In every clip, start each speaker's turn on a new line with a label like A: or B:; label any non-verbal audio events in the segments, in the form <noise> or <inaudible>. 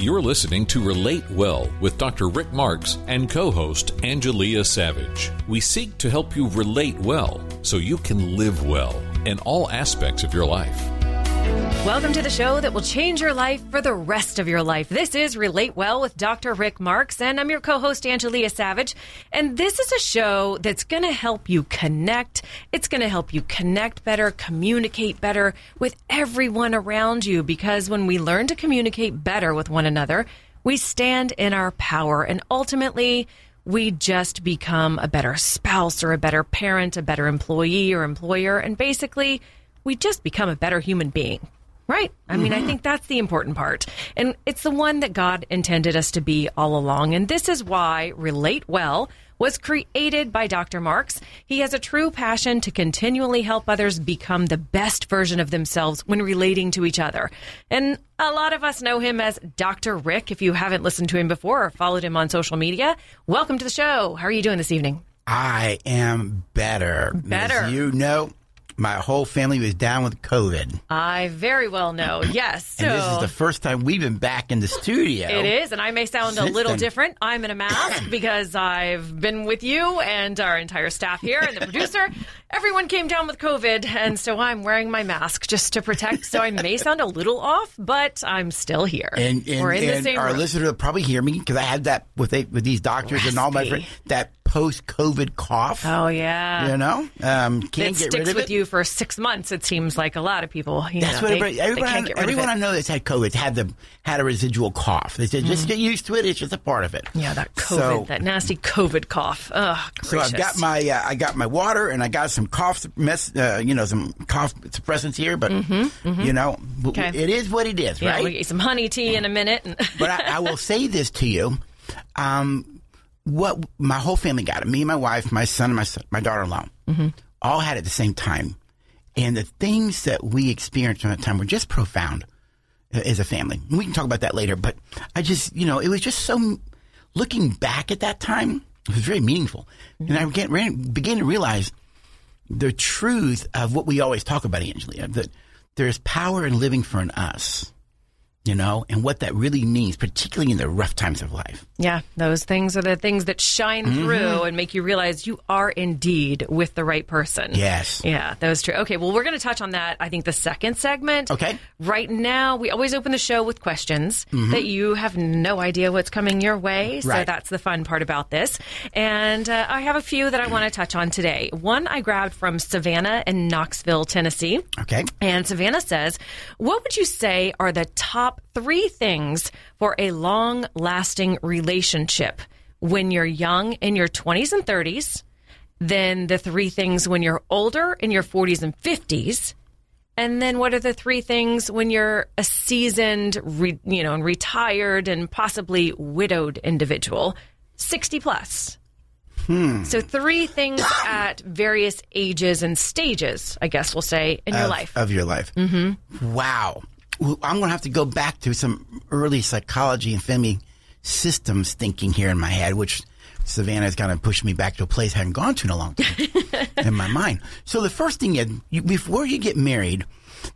A: You're listening to Relate Well with Dr. Rick Marks and co host Angelia Savage. We seek to help you relate well so you can live well in all aspects of your life.
B: Welcome to the show that will change your life for the rest of your life. This is Relate Well with Dr. Rick Marks, and I'm your co host, Angelia Savage. And this is a show that's going to help you connect. It's going to help you connect better, communicate better with everyone around you, because when we learn to communicate better with one another, we stand in our power, and ultimately, we just become a better spouse or a better parent, a better employee or employer, and basically, we just become a better human being. Right. I mean, I mm-hmm. think that's the important part. And it's the one that God intended us to be all along. And this is why Relate Well was created by Dr. Marks. He has a true passion to continually help others become the best version of themselves when relating to each other. And a lot of us know him as Dr. Rick. If you haven't listened to him before or followed him on social media, welcome to the show. How are you doing this evening?
C: I am better.
B: Better.
C: As you know, my whole family was down with COVID.
B: I very well know. <clears throat> Yes. So
C: And this is the first time we've been back in the studio.
B: It is, and I may sound a little
C: then.
B: different. I'm in a mask <clears throat> because I've been with you and our entire staff here and the producer. Everyone came down with COVID, and so I'm wearing my mask just to protect. So I may sound a little off, but I'm still here.
C: And, and,
B: We're in
C: and
B: the same
C: our
B: room.
C: listeners will probably hear me because I had that with they, with these doctors and all my friends, that post COVID cough.
B: Oh yeah.
C: You know, um, can't get
B: sticks
C: rid of
B: with
C: it.
B: you for six months. It seems like a lot of people. You
C: That's
B: know,
C: what
B: they,
C: everybody,
B: they
C: everyone,
B: can't get rid
C: everyone
B: of
C: I know that's had COVID had the had a residual cough. They said just get used to it. It's just a part of it.
B: Yeah, that COVID,
C: So-
B: that nasty COVID cough. Ugh,
C: So I've got my uh, I got my water and I got some cough mess uh, you know some cough suppressants here, but you know
B: Mm-hmm, Okay.
C: it is what it is,
B: yeah,
C: right?
B: we get some honey tea in a minute. And
C: but I, I will say this to you: um, what my whole family got it. Me and my wife, my son, and my son, my daughter-in-law,
B: Mm-hmm.
C: all had it at the same time, and the things that we experienced during that time were just profound uh, as a family. We can talk about that later, but I just you know it was just so. Looking back at that time, it was very meaningful, and I began, ran, began to realize the truth of what we always talk about, Angela, that there's power in living for an us, you know, and what that really means, particularly in the rough times of life.
B: Yeah, those things are the things that shine
C: Mm-hmm.
B: through and make you realize you are indeed with the right person.
C: Yes.
B: Yeah, that was true. Okay, well, we're going to touch on that, I think, the second segment.
C: Okay.
B: Right now, we always open the show with questions that you have no idea what's coming your way. So
C: Mm-hmm. Right.
B: that's the fun part about this. And uh, I have a few that I want to touch on today. One I grabbed from Savannah in Knoxville, Tennessee.
C: Okay.
B: And Savannah says, What would you say are the top three things for a long lasting relationship when you're young in your 20s and 30s? Then the three things when you're older in your 40s and 50s. And then what are the three things when you're a seasoned, re, you know, and retired and possibly widowed individual, 60 plus? So three things at various ages and stages, I guess we'll say, in your life.
C: Of your life. Mm-hmm. Wow. I'm going to have to go back to some early psychology and family systems thinking here in my head, which Savannah's kind of pushed me back to a place I hadn't gone to in a long time <laughs> in my mind. So the first thing is, you, before you get married,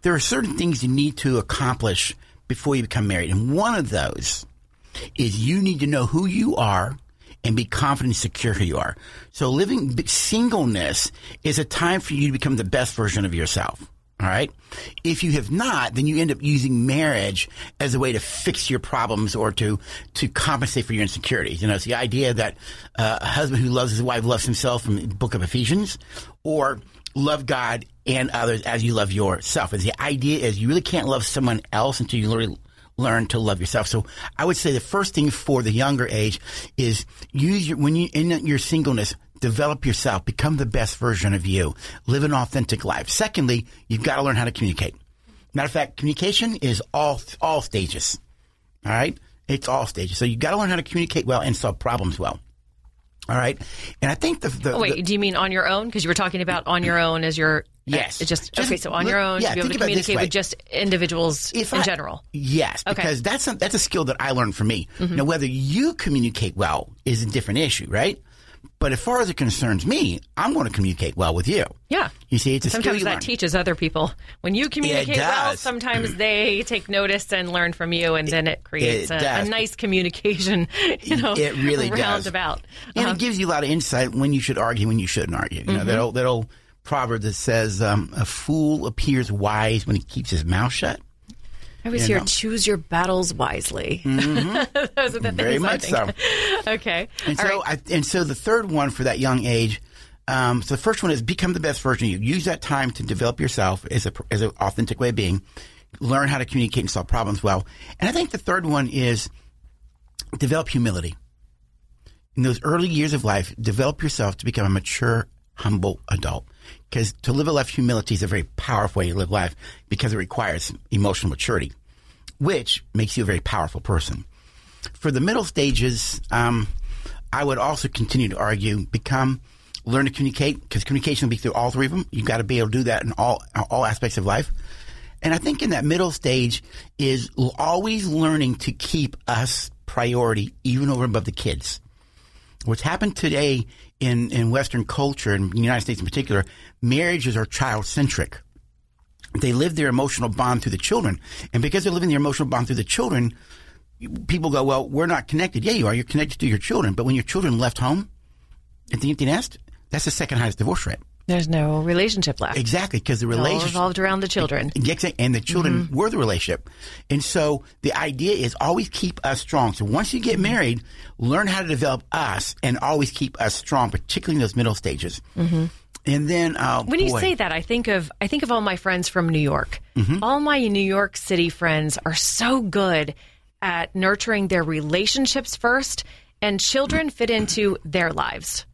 C: there are certain things you need to accomplish before you become married. And one of those is you need to know who you are and be confident and secure who you are. So living singleness is a time for you to become the best version of yourself. All right. If you have not, then you end up using marriage as a way to fix your problems or to to compensate for your insecurities. You know, it's the idea that uh, a husband who loves his wife loves himself from the book of Ephesians, or love God and others as you love yourself. And the idea is you really can't love someone else until you really learn to love yourself. So I would say the first thing for the younger age is use your, when you, in your singleness, develop yourself, become the best version of you, live an authentic life. Secondly, you've got to learn how to communicate. Matter of fact, communication is all, all stages. All right. It's all stages. So you've got to learn how to communicate well and solve problems well. All right. And I think the, the
B: Oh, wait,
C: the-
B: do you mean on your own? Because you were talking about on your own as your
C: Yes.
B: uh, just,
C: Just
B: okay. So on your own
C: yeah,
B: to be able to
C: about it this
B: communicate with just individuals
C: if
B: in
C: I-
B: general.
C: Yes,
B: Okay.
C: because that's a, that's a skill that I learned from me.
B: Mm-hmm.
C: Now, whether you communicate well is a different issue, right? But as far as it concerns me, I'm going to communicate well with you.
B: Yeah.
C: You see, it's a
B: Sometimes that teaches other people. When you communicate well,
C: does.
B: sometimes they take notice and learn from you, and then it creates
C: It
B: a, a nice communication. <laughs> You know,
C: It really does.
B: roundabout.
C: And
B: Um,
C: it gives you a lot of insight when you should argue, when you shouldn't argue. You
B: Mm-hmm.
C: know, that old, that old proverb that says, um, a fool appears wise when he keeps his mouth shut.
B: I was here.
C: know.
B: Choose your battles wisely. <laughs> Those are the
C: Very
B: things
C: much so. <laughs>
B: okay.
C: And
B: All
C: so,
B: right.
C: I, and so the third one for that young age. Um, so the first one is become the best version of you. Use that time to develop yourself as a as an authentic way of being. Learn how to communicate and solve problems well. And I think the third one is develop humility. In those early years of life, develop yourself to become a mature, humble adult. Because to live a life of humility is a very powerful way to live life because it requires emotional maturity, which makes you a very powerful person. For the middle stages, um, I would also continue to argue become learn to communicate because communication will be through all three of them. You've got to be able to do that in all all aspects of life. And I think in that middle stage is always learning to keep us priority even over above the kids. What's happened today in, in Western culture, in the United States in particular, marriages are child centric. They live their emotional bond through the children. And because they're living their emotional bond through the children, people go, well, we're not connected. Yeah, you are. You're connected to your children. But when your children left home at the empty nest, that's the second highest divorce rate.
B: There's no relationship left.
C: Exactly, because the
B: All
C: relationship
B: revolved around the children.
C: Exactly, and the children were the relationship. And so the idea is always keep us strong. So once you get married, learn how to develop us and always keep us strong, particularly in those middle stages. Mm-hmm. And then, uh,
B: When you say that, I think of I think of all my friends from New York.
C: Mm-hmm.
B: All my New York City friends are so good at nurturing their relationships first, and children fit into their lives.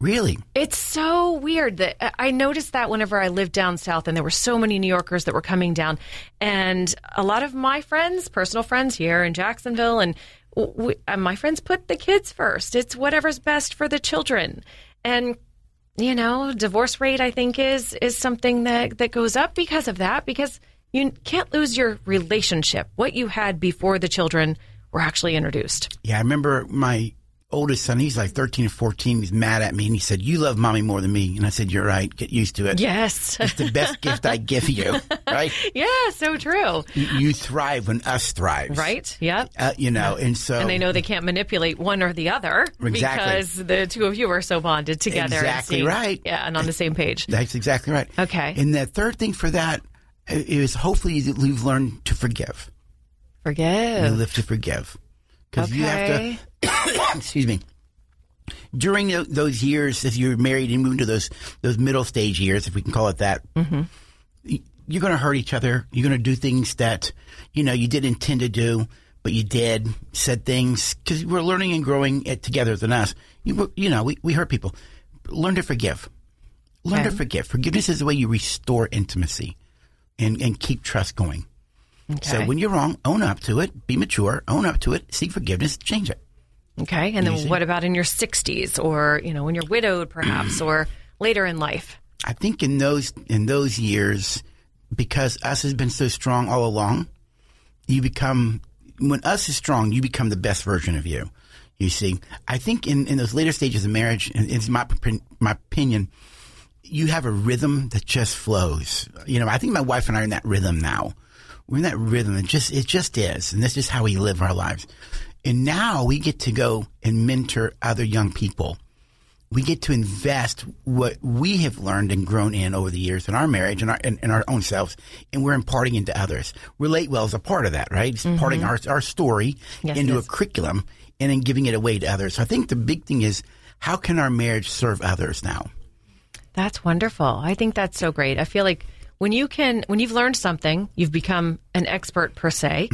C: Really,
B: It's so weird that I noticed that whenever I lived down south, and there were so many New Yorkers that were coming down, and a lot of my friends, personal friends here in Jacksonville, and w uh my friends put the kids first. It's whatever's best for the children, and you know, divorce rate I think is is something that that goes up because of that because you can't lose your relationship. What you had before the children were actually introduced.
C: yeah, I remember my oldest son. He's like thirteen or fourteen. He's mad at me, and he said, "You love mommy more than me." And I said, "You're right. Get used to it.
B: Yes.
C: It's the best <laughs> gift I give you. Right? <laughs>
B: yeah, so true.
C: You, you thrive when us thrives.
B: Right? Yep.
C: Uh, you know, and so
B: and they know they can't manipulate one or the other
C: Exactly.
B: because the two of you are so bonded together.
C: Exactly right.
B: Yeah, and on the same page.
C: That's exactly right.
B: Okay.
C: And the third thing for that is hopefully you've learned to forgive. You
B: Forgive.
C: live to forgive. Because you
B: Okay.
C: have to, <coughs> excuse me, during tho- those years, as you're married and move into those, those middle stage years, if we can call it that, mm-hmm. y- you're going to hurt each other. You're going to do things that, you know, you didn't intend to do, but you did, said things, because we're learning and growing it together than us. You, you know, we, we hurt people. Learn to forgive. Learn to forgive. Forgiveness is the way you restore intimacy and, and keep trust going. So when you're wrong, own up to it, be mature, own up to it, seek forgiveness, change it.
B: Okay. And then what about in your 60s or, you know, when you're widowed perhaps or <clears throat> later in life?
C: I think in those in those years, because us has been so strong all along, you become when us is strong, you become the best version of you. You see, I think in, in those later stages of marriage, and it's my my opinion, you have a rhythm that just flows. You know, I think my wife and I are in that rhythm now. We're in that rhythm. It just it just is, and this is how we live our lives. And now we get to go and mentor other young people we get to invest what we have learned and grown in over the years in our marriage and our in, in our own selves, and we're imparting into others. Relate well is a part of that, right? It's mm-hmm. imparting our our story
B: Yes,
C: into a curriculum and then giving it away to others. So I think the big thing is how can our marriage serve others now?
B: That's wonderful. I think that's so great. I feel like when you can, when you've learned something, you've become an expert per se.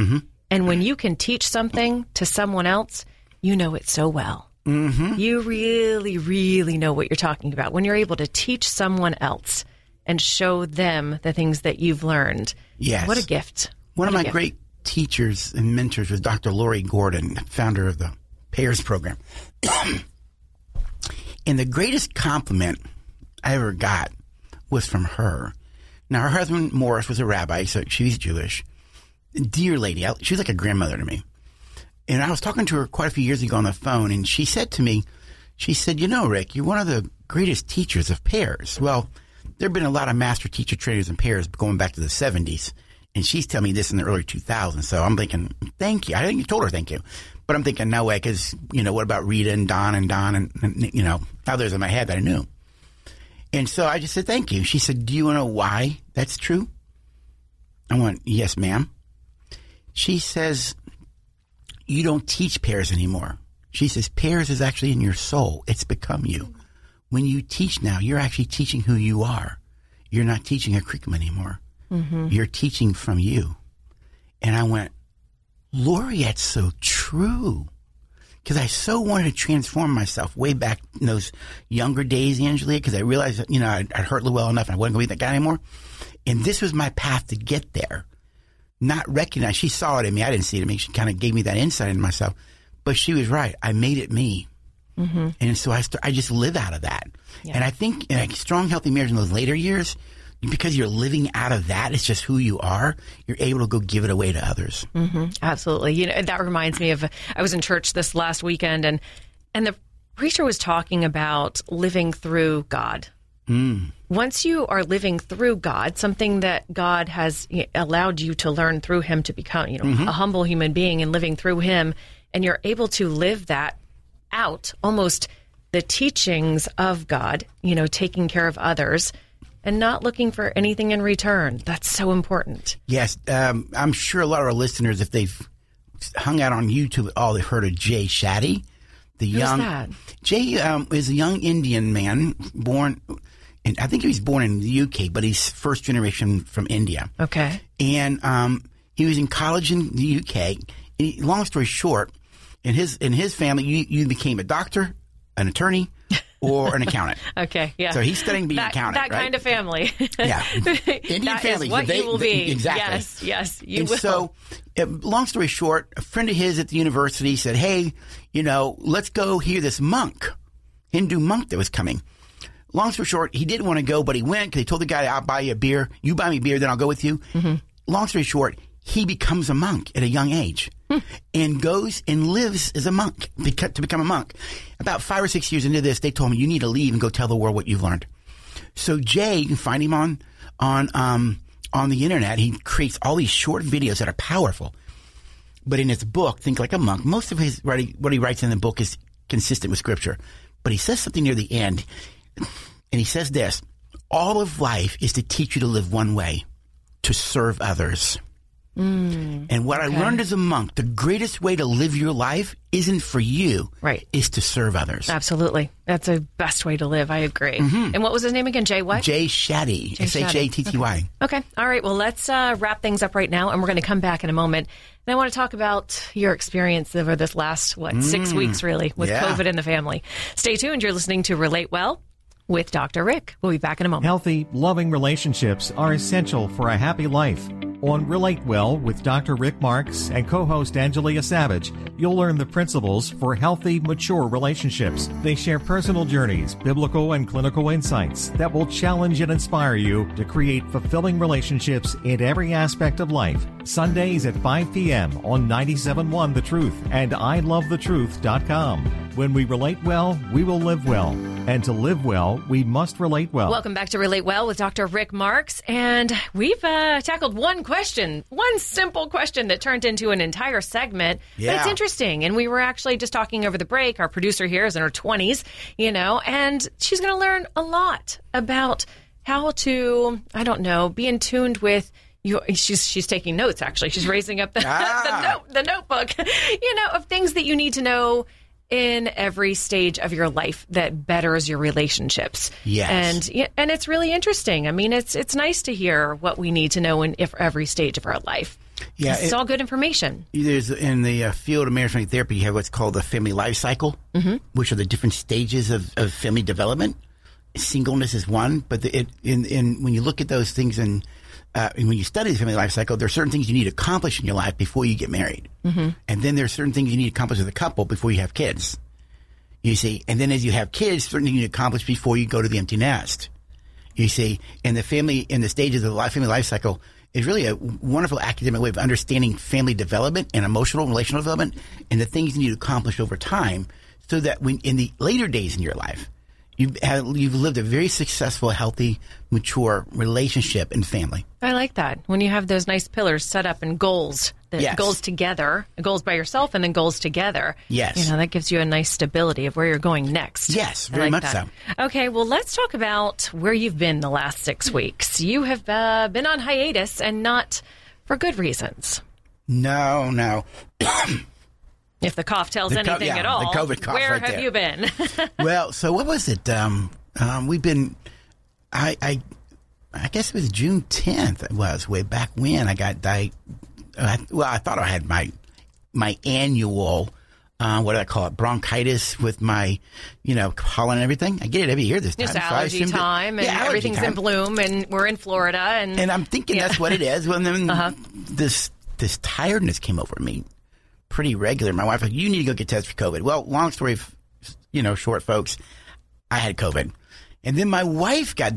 B: And when you can teach something to someone else, you know it so well. Mm-hmm. You really, really know what you're talking about. When you're able to teach someone else and show them the things that you've learned.
C: Yes.
B: What a gift.
C: One of
B: What a
C: my
B: gift.
C: great teachers and mentors was Dr. Lori Gordon, founder of the PAIRS Program. <coughs> and the greatest compliment I ever got was from her. Now, her husband, Morris, was a rabbi, so she's Jewish. Dear lady, I- she was like a grandmother to me. And I was talking to her quite a few years ago on the phone, and she said to me, She said, You know, Rick, you're one of the greatest teachers of pairs. Well, there have been a lot of master teacher trainers in pairs going back to the 70s. And she's telling me this in the early 2000s. So I'm thinking, thank you. I think you told her thank you. But I'm thinking, no way, because, you know, what about Rita and Don and Don and, and, you know, others in my head that I knew. And so I just said, thank you. She said, do you want to know why that's true? I went, yes, ma'am. She says, you don't teach pairs anymore. She says, pairs is actually in your soul. It's become you. When you teach now, you're actually teaching who you are. You're not teaching a curriculum anymore. Mm-hmm. You're teaching from you. And I went, Lori, that's so true. Because I so wanted to transform myself way back in those younger days, Angelia, because I realized, that, you know, I'd, I'd hurt well enough and I wasn't going to be that guy anymore. And this was my path to get there. Not recognize, she saw it in me. I didn't see it in me. She kind of gave me that insight into myself. But she was right. I made it me. Mm-hmm. And so I, st- I just live out of that. Yeah. And I think in a strong, healthy marriage in those later years, because you're living out of that, it's just who you are. You're able to go give it away to others.
B: Mm-hmm. Absolutely. You know, that reminds me of I was in church this last weekend, and and the preacher was talking about living through God. Mm. Once you are living through God, something that God has allowed you to learn through Him to become, you know, mm-hmm. a humble human being, and living through Him, and you're able to live that out, almost the teachings of God. You know, taking care of others and not looking for anything in return. That's so important.
C: Yes. Um, I'm sure a lot of our listeners, if they've hung out on YouTube at all, they've heard of Jay Shetty.
B: The Who's young that?
C: Jay um, is a young Indian man born, and I think he was born in the UK, but he's first generation from India.
B: Okay.
C: And um, he was in college in the UK. He, long story short, in his in his family, you, you became a doctor, an attorney, or an accountant. <laughs>
B: okay, yeah.
C: So he's studying being
B: that,
C: an accountant.
B: That
C: right?
B: kind of family. <laughs>
C: yeah, <laughs> Indian family.
B: what
C: they,
B: you will be.
C: Exactly.
B: Yes, yes, you
C: and
B: will.
C: So, uh, long story short, a friend of his at the university said, "Hey, you know, let's go hear this monk, Hindu monk that was coming." Long story short, he didn't want to go, but he went because he told the guy, "I'll buy you a beer. You buy me beer, then I'll go with you." Mm-hmm. Long story short, he becomes a monk at a young age and goes and lives as a monk to become a monk. About five or six years into this, they told me, you need to leave and go tell the world what you've learned. So Jay, you can find him on, on, um, on the internet. He creates all these short videos that are powerful. But in his book, Think Like a Monk, most of his writing, what he writes in the book is consistent with scripture. But he says something near the end, and he says this, all of life is to teach you to live one way, to serve others. Mm, and what okay. I learned as a monk, the greatest way to live your life isn't for you,
B: right?
C: Is to serve others.
B: Absolutely, that's the best way to live. I agree. Mm-hmm. And what was his name again? Jay what?
C: Jay Shetty. S H A T T Y.
B: Okay. All right. Well, let's uh, wrap things up right now, and we're going to come back in a moment. And I want to talk about your experience over this last what mm, six weeks, really, with yeah. COVID in the family. Stay tuned. You're listening to Relate Well with Dr. Rick. We'll be back in a moment.
D: Healthy, loving relationships are essential for a happy life. On Relate Well with Dr. Rick Marks and co host Angelia Savage, you'll learn the principles for healthy, mature relationships. They share personal journeys, biblical and clinical insights that will challenge and inspire you to create fulfilling relationships in every aspect of life. Sundays at 5 p.m. on 97.1 The Truth and ILoveTheTruth.com. When we relate well, we will live well. And to live well, we must relate well.
B: Welcome back to Relate Well with Dr. Rick Marks. And we've uh, tackled one question, one simple question that turned into an entire segment. Yeah. But it's interesting. And we were actually just talking over the break. Our producer here is in her 20s, you know, and she's going to learn a lot about how to, I don't know, be in tuned with you, she's she's taking notes. Actually, she's raising up the <laughs> ah. the, note, the notebook. <laughs> You know of things that you need to know in every stage of your life that betters your relationships.
C: Yes.
B: And and it's really interesting. I mean, it's it's nice to hear what we need to know in if every stage of our life. Yeah, it's it, all good information.
C: There's in the uh, field of marriage therapy, you have what's called the family life cycle, mm-hmm. which are the different stages of, of family development. Singleness is one, but the, it, in, in when you look at those things in uh, when you study the family life cycle, there are certain things you need to accomplish in your life before you get married. Mm-hmm. And then there are certain things you need to accomplish as a couple before you have kids. You see, and then as you have kids, certain things you need to accomplish before you go to the empty nest. You see, in the family, in the stages of the life, family life cycle, is really a wonderful academic way of understanding family development and emotional relational development and the things you need to accomplish over time so that when in the later days in your life, you've had, you've lived a very successful, healthy, mature relationship and family.
B: I like that. When you have those nice pillars set up and goals,
C: Yes.
B: goals together, goals by yourself and then goals together.
C: Yes.
B: You know, that gives you a nice stability of where you're going next.
C: Yes, very
B: like
C: much
B: that. Okay, well, let's talk about where you've been the last six weeks. You have uh, been on hiatus and not for good reasons.
C: No, no. <clears throat>
B: If the cough tells
C: The co-
B: anything
C: yeah,
B: at all,
C: the COVID cough
B: where
C: right
B: have
C: there.
B: you been? <laughs>
C: well, so what was it? Um, um, we've been, I, I, I guess it was June 10th. It was way back when I got di- uh, Well, I thought I had my, my annual, uh, what do I call it? Bronchitis with my, you know, pollen and everything. I get it every year this time. So I
B: allergy time, and
C: Yeah,
B: everything's in bloom, and we're in Florida, and
C: And I'm thinking
B: Yeah.
C: that's what it is. Well, then <laughs>
B: Uh-huh.
C: this this tiredness came over me pretty regular. My wife was like, "You need to go get tested for COVID." Well, long story, f- you know, short, folks. I had COVID, and then my wife got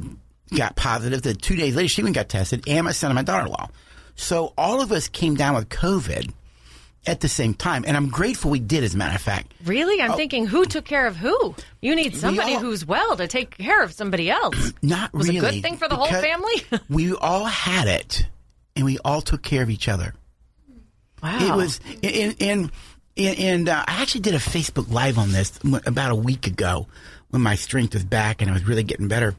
C: got positive. The two days later, she went and got tested, and my son and my daughter-in-law. So all of us came down with COVID at the same time, and I'm grateful we did. As a matter of fact,
B: Really? I'm oh. thinking, who took care of who? You need somebody
C: all-
B: who's well to take care of somebody else. <clears throat>
C: not
B: Was
C: really
B: a good thing for the whole family? <laughs>
C: we all had it, and we all took care of each other.
B: Wow.
C: It was, and and, and, and uh, I actually did a Facebook Live on this about a week ago when my strength was back and I was really getting better.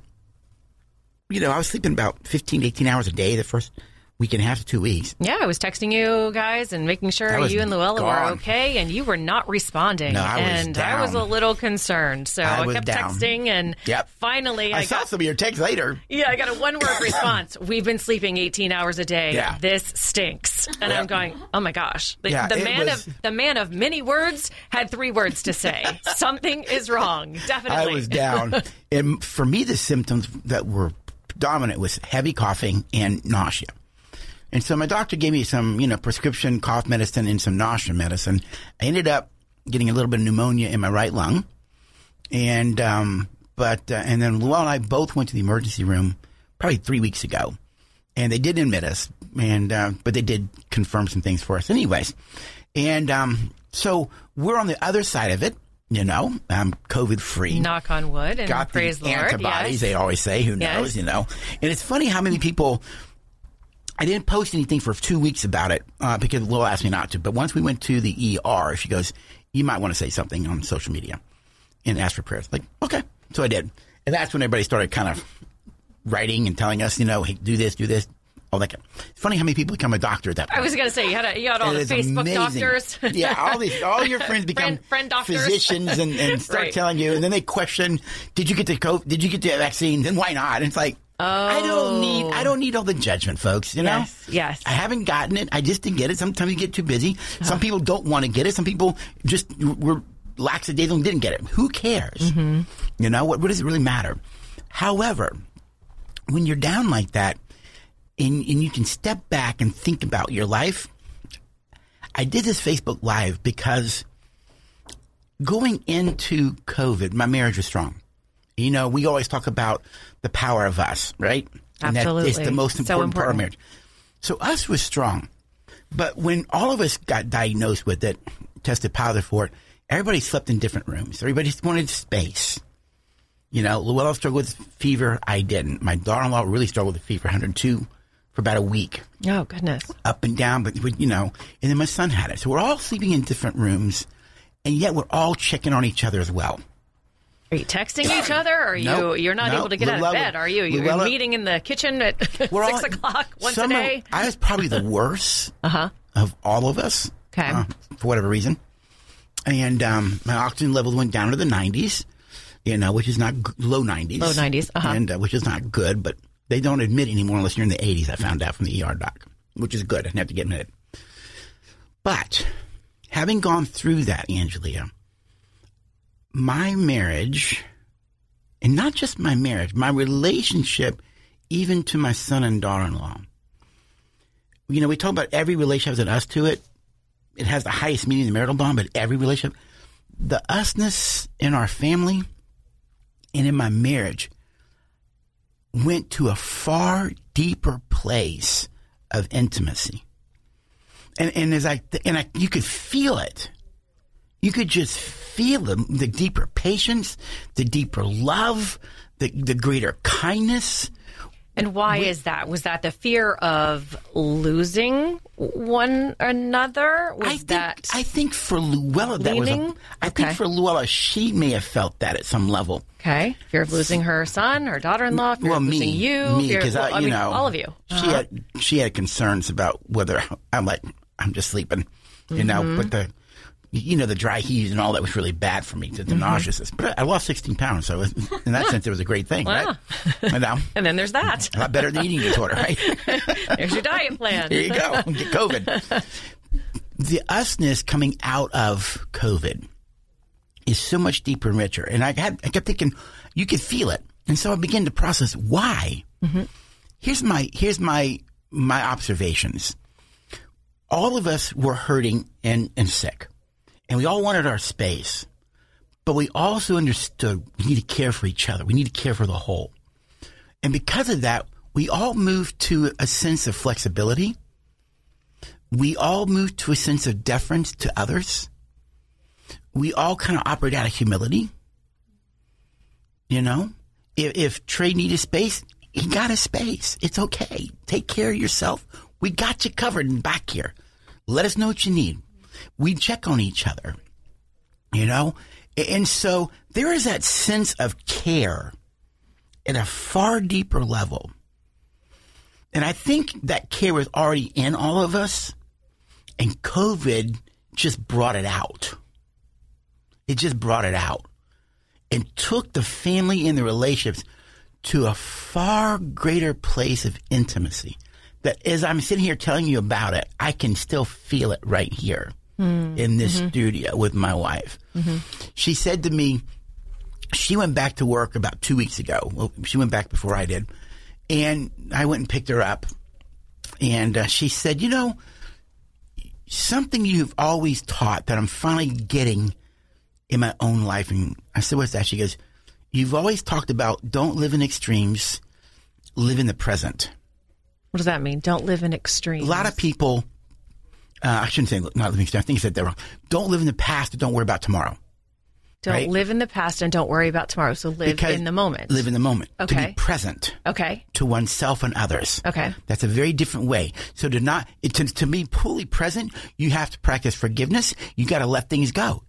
C: You know, I was sleeping about 15 to 18 hours a day the first week and a half to two weeks.
B: Yeah, I was texting you guys and making sure you and Luella were okay, and you were not responding.
C: No, I was
B: and I was a little concerned, so
C: I
B: I, kept
C: down.
B: texting, and
C: Yep.
B: finally
C: I,
B: I,
C: saw
B: got
C: some of your texts later.
B: yeah, I got a one word <coughs> response. We've been sleeping 18 hours a day.
C: Yeah.
B: This stinks. And
C: Yeah.
B: I'm going, oh my gosh. The,
C: Yeah,
B: the man
C: was-
B: of the man of many words had three words to say. <laughs> Something is wrong. Definitely.
C: I was down. <laughs> and for me, the symptoms that were dominant was heavy coughing and nausea. And so my doctor gave me some, you know, prescription cough medicine and some nausea medicine. I ended up getting a little bit of pneumonia in my right lung. And, um, but, uh, and then Luella and I both went to the emergency room probably three weeks ago. And they did admit us. And, uh, but they did confirm some things for us anyways. And, um, so we're on the other side of it, you know, I'm COVID free
B: Knock on wood and
C: got
B: praise
C: the
B: the Lord.
C: antibodies.
B: yes.
C: They always say, "Who
B: Yes.
C: knows?" You know. And it's funny how many people. I didn't post anything for two weeks about it uh, because Lil asked me not to. But once we went to the ER, she goes, "You might want to say something on social media and ask for prayers." Like, okay, so I did, and that's when everybody started kind of writing and telling us, you know, hey, do this, do this, all that. Kind It's funny how many people become a doctor at that point.
B: I was going to say, you had, a, you had all
C: It
B: the Facebook
C: amazing.
B: doctors. <laughs>
C: yeah, all these, all your friends <laughs> become
B: Friend- friend doctors.
C: physicians and, and start <laughs>
B: Right.
C: telling you, and then they question, "Did you get the COVID? Did you get the vaccine? Then why not?" And it's like, I don't need, I don't need all the judgment, folks. You know,
B: Yes, yes.
C: I haven't gotten it. I just didn't get it. Sometimes you get too busy. Some people don't want to get it. Some people just were lackadaisical and didn't get it. Who cares?
B: Mm-hmm.
C: You know what? What does it really matter? However, when you're down like that, and, and you can step back and think about your life. I did this Facebook Live because going into COVID, my marriage was strong. You know, we always talk about the power of us, right? And that it's the most
B: So
C: important, part of marriage. So us was strong. But when all of us got diagnosed with it, tested positive for it, everybody slept in different rooms. Everybody just wanted space. You know, Luella struggled with fever. I didn't. My daughter-in-law really struggled with fever, 102 for about a week,
B: Oh, goodness.
C: up and down. But you know, and then my son had it. So we're all sleeping in different rooms, and yet we're all checking on each other as well.
B: Are you texting each other? Or are you
C: Nope.
B: you're not
C: No.
B: able to get out of bed? Are you? You're
C: Luella-
B: meeting in the kitchen at <laughs> <laughs> six
C: all-
B: o'clock once
C: some
B: a day.
C: I was probably the worst <laughs>
B: Uh-huh.
C: of all of us.
B: Okay.
C: uh, for whatever reason. And um, my oxygen levels went down to the 90s, you know, which is not g- low 90s.
B: Low 90s, uh-huh.
C: And uh, which is not good, but they don't admit anymore unless you're in the 80s, I found out from the ER doc, which is good. I didn't have to get admitted. But having gone through that, Angelia, my marriage, and not just my marriage, my relationship, even to my son and daughter in law. You know, we talk about every relationship has an us to it. It has the highest meaning in the marital bond, but every relationship, the usness in our family and in my marriage went to a far deeper place of intimacy. And, and as I, and I, you could feel it. You could just feel the, the deeper patience, the deeper love, the, the greater kindness.
B: And why is that? Was that the fear of losing one another? Was
C: I think,
B: that
C: I think for Luella, that was. A,
B: leaning?
C: I
B: Okay.
C: think for Luella, she may have felt that at some level.
B: okay? Fear of losing her son, her daughter-in-law, fear
C: well,
B: of losing
C: me,
B: you,
C: me, because
B: well,
C: I, you
B: mean,
C: know,
B: all of you. Uh-huh.
C: She had she had concerns about whether I'm like I'm just sleeping, you know.
B: Mm-hmm.
C: But the you know the dry heaves and all that was really bad for me. The, the
B: Mm-hmm.
C: nauseousness, but I lost 16 pounds, so it, in that <laughs> sense, it was a great thing, right? You know, <laughs>
B: And then there's that.
C: a lot better than eating disorder, <laughs> right?
B: There's your diet plan.
C: Here you go, get COVID. The usness coming out of COVID is so much deeper and richer. And I had, I kept thinking, you could feel it. And so I began to process why. Here's my, here's my, my observations. All of us were hurting and, and sick and we all wanted our space, but we also understood we need to care for each other. We need to care for the whole. And because of that, we all moved to a sense of flexibility. We all moved to a sense of deference to others we all kind of operate out of humility. You know, if, if Trey needed space, he got a space. It's okay. Take care of yourself. We got you covered back here. Let us know what you need. We check on each other. You know, and so there is that sense of care at a far deeper level. And I think that care was already in all of us, and COVID just brought it out it just brought it out and took the family and the relationships to a far greater place of intimacy. That as I'm sitting here telling you about it, I can still feel it right here Mm-hmm. in this mm-hmm. studio with my wife. Mm-hmm. She said to me, she went back to work about two weeks ago. Well, she went back before I did. And I went and picked her up. And uh, she said, You know, something you've always taught that I'm finally getting in my own life. And I said, what's that? She goes, you've always talked about don't live in extremes, live in the present.
B: What does that mean? Don't live in extremes.
C: A lot of people, uh, I shouldn't say not living. I think I said that wrong. Don't live in the past and don't worry about tomorrow.
B: don't
C: right?
B: live in the past and don't worry about tomorrow. So live
C: Because
B: in the moment.
C: Live in the moment. To
B: Okay.
C: be present
B: okay.
C: to oneself and others.
B: Okay.
C: That's a very different way. So to not, it, to, to be fully present, you have to practice forgiveness. You got to let things go.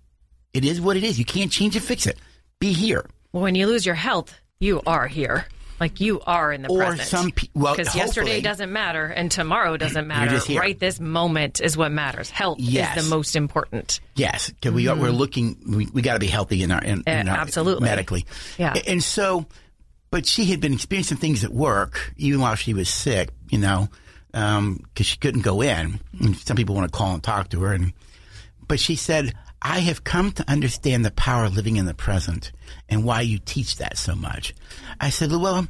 C: It is what it is. You can't change it, fix it. Be here.
B: Well, when you lose your health, you are here. Like you are in the
C: Or
B: present.
C: some pe- well,
B: because yesterday doesn't matter and tomorrow doesn't matter. Right this moment is what matters. Health
C: Yes.
B: is the most important.
C: Yes, because we are, we're looking. We, we got to be healthy in our, in,
B: Uh,
C: in our
B: absolutely.
C: medically.
B: Yeah.
C: And so, but she had been experiencing things at work even while she was sick. You know, because she couldn't go in. And some people want to call and talk to her, and but she said, "I have come to understand the power of living in the present and why you teach that so much." I said, "Well."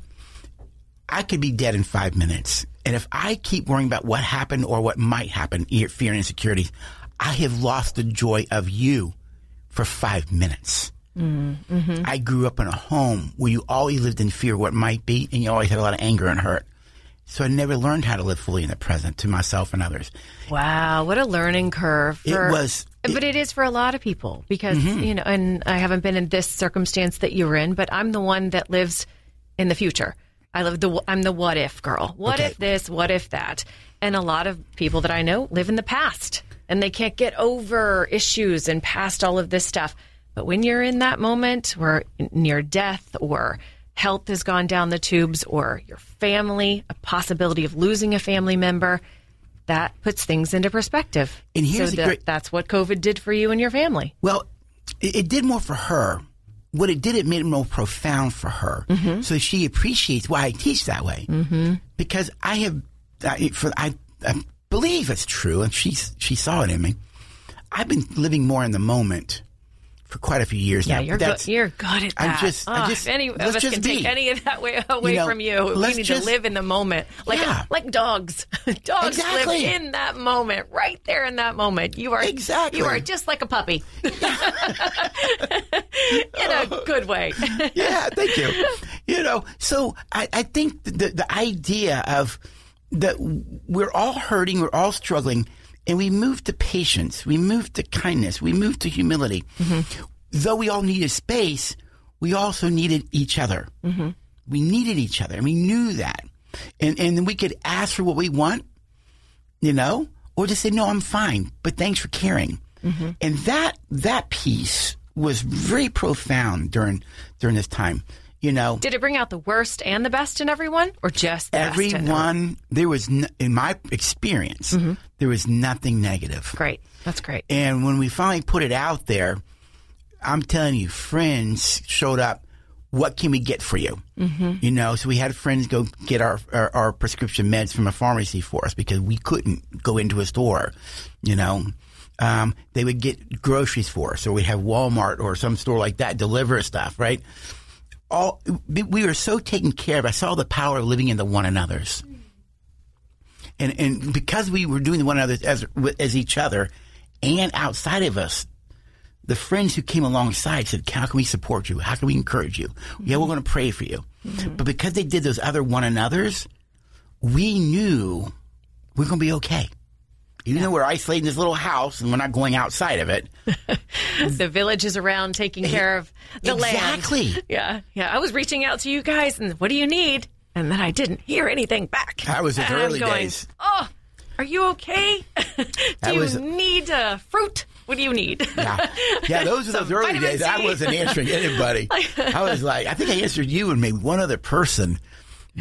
C: I could be dead in five minutes. And if I keep worrying about what happened or what might happen, fear and insecurities, I have lost the joy of you for five minutes. Mm-hmm. Mm-hmm. I grew up in a home where you always lived in fear of what might be, and you always had a lot of anger and hurt. So I never learned how to live fully in the present to myself and others.
B: Wow, what a learning curve.
C: It
B: For,
C: was-
B: but it is for a lot of people because mm-hmm. you know, and I haven't been in this circumstance that you're in, but I'm the one that lives in the future. I love the I'm the what if girl. What
C: Okay.
B: if this? What if that? And a lot of people that I know live in the past and they can't get over issues and past all of this stuff. But when you're in that moment where near death or health has gone down the tubes or your family, a possibility of losing a family member, that puts things into perspective.
C: And here's
B: so that-
C: great-
B: that's what COVID did for you and your family.
C: Well, it, it did more for her. What it did, it made it more profound for her. So she appreciates why I teach that way. Mm-hmm. Because I have, I, for, I, I believe it's true, and she she saw it in me. I've been living more in the moment for quite a few years
B: Yeah,
C: now.
B: you're good. You're good at
C: I'm
B: that.
C: just- I
B: Ah,
C: just-
B: if any of
C: let's
B: us
C: just
B: can
C: be.
B: take any of that way away
C: know,
B: from you, we need
C: just-
B: to live in the moment, like
C: Yeah.
B: like dogs. <laughs> dogs
C: Exactly.
B: live in that moment, right there in that moment. You are
C: Exactly.
B: You are just like a puppy, <laughs> in a <laughs> good way.
C: yeah, thank you. You know, so I, I think the the idea of that we're all hurting, we're all struggling, and we moved to patience. We moved to kindness. We moved to humility. Mm-hmm. Though we all needed space, we also needed each other. Mm-hmm. We needed each other, and we knew that. And and then we could ask for what we want, you know, or just say, "No, I'm fine, but thanks for caring." Mm-hmm. And that that piece was very profound during during this time. You know,
B: Did it bring out the worst and the best in everyone, or just the everyone?
C: there was n- in my experience there was nothing negative
B: Great. That's great.
C: and when we finally put it out there i'm telling you friends showed up what can we get for you mm-hmm. you know so we had friends go get our, our our prescription meds from a pharmacy for us because we couldn't go into a store you know um, they would get groceries for us or we'd have walmart or some store like that deliver stuff right all we were so taken care of. I saw the power of living in the one another's, and and because we were doing the one another as as each other, and outside of us, the friends who came alongside said, "How can we support you? How can we encourage you? Yeah, we're going to pray for you." Mm-hmm. But because they did those other one another's, we knew we're going to be okay. Even though we're isolated in this little house and we're not going outside of it, <laughs>
B: the village is around taking care of the land.
C: exactly.
B: Yeah, yeah. I was reaching out to you guys, and what do you need? And then I didn't hear anything back.
C: That was the
B: And
C: early
B: going,
C: days.
B: Oh, are you okay? <laughs> do
C: That
B: you need uh, fruit? What do you need?
C: Yeah, yeah. <laughs> Those are those early days. I wasn't answering anybody. I was like, I think I answered you and maybe one other person,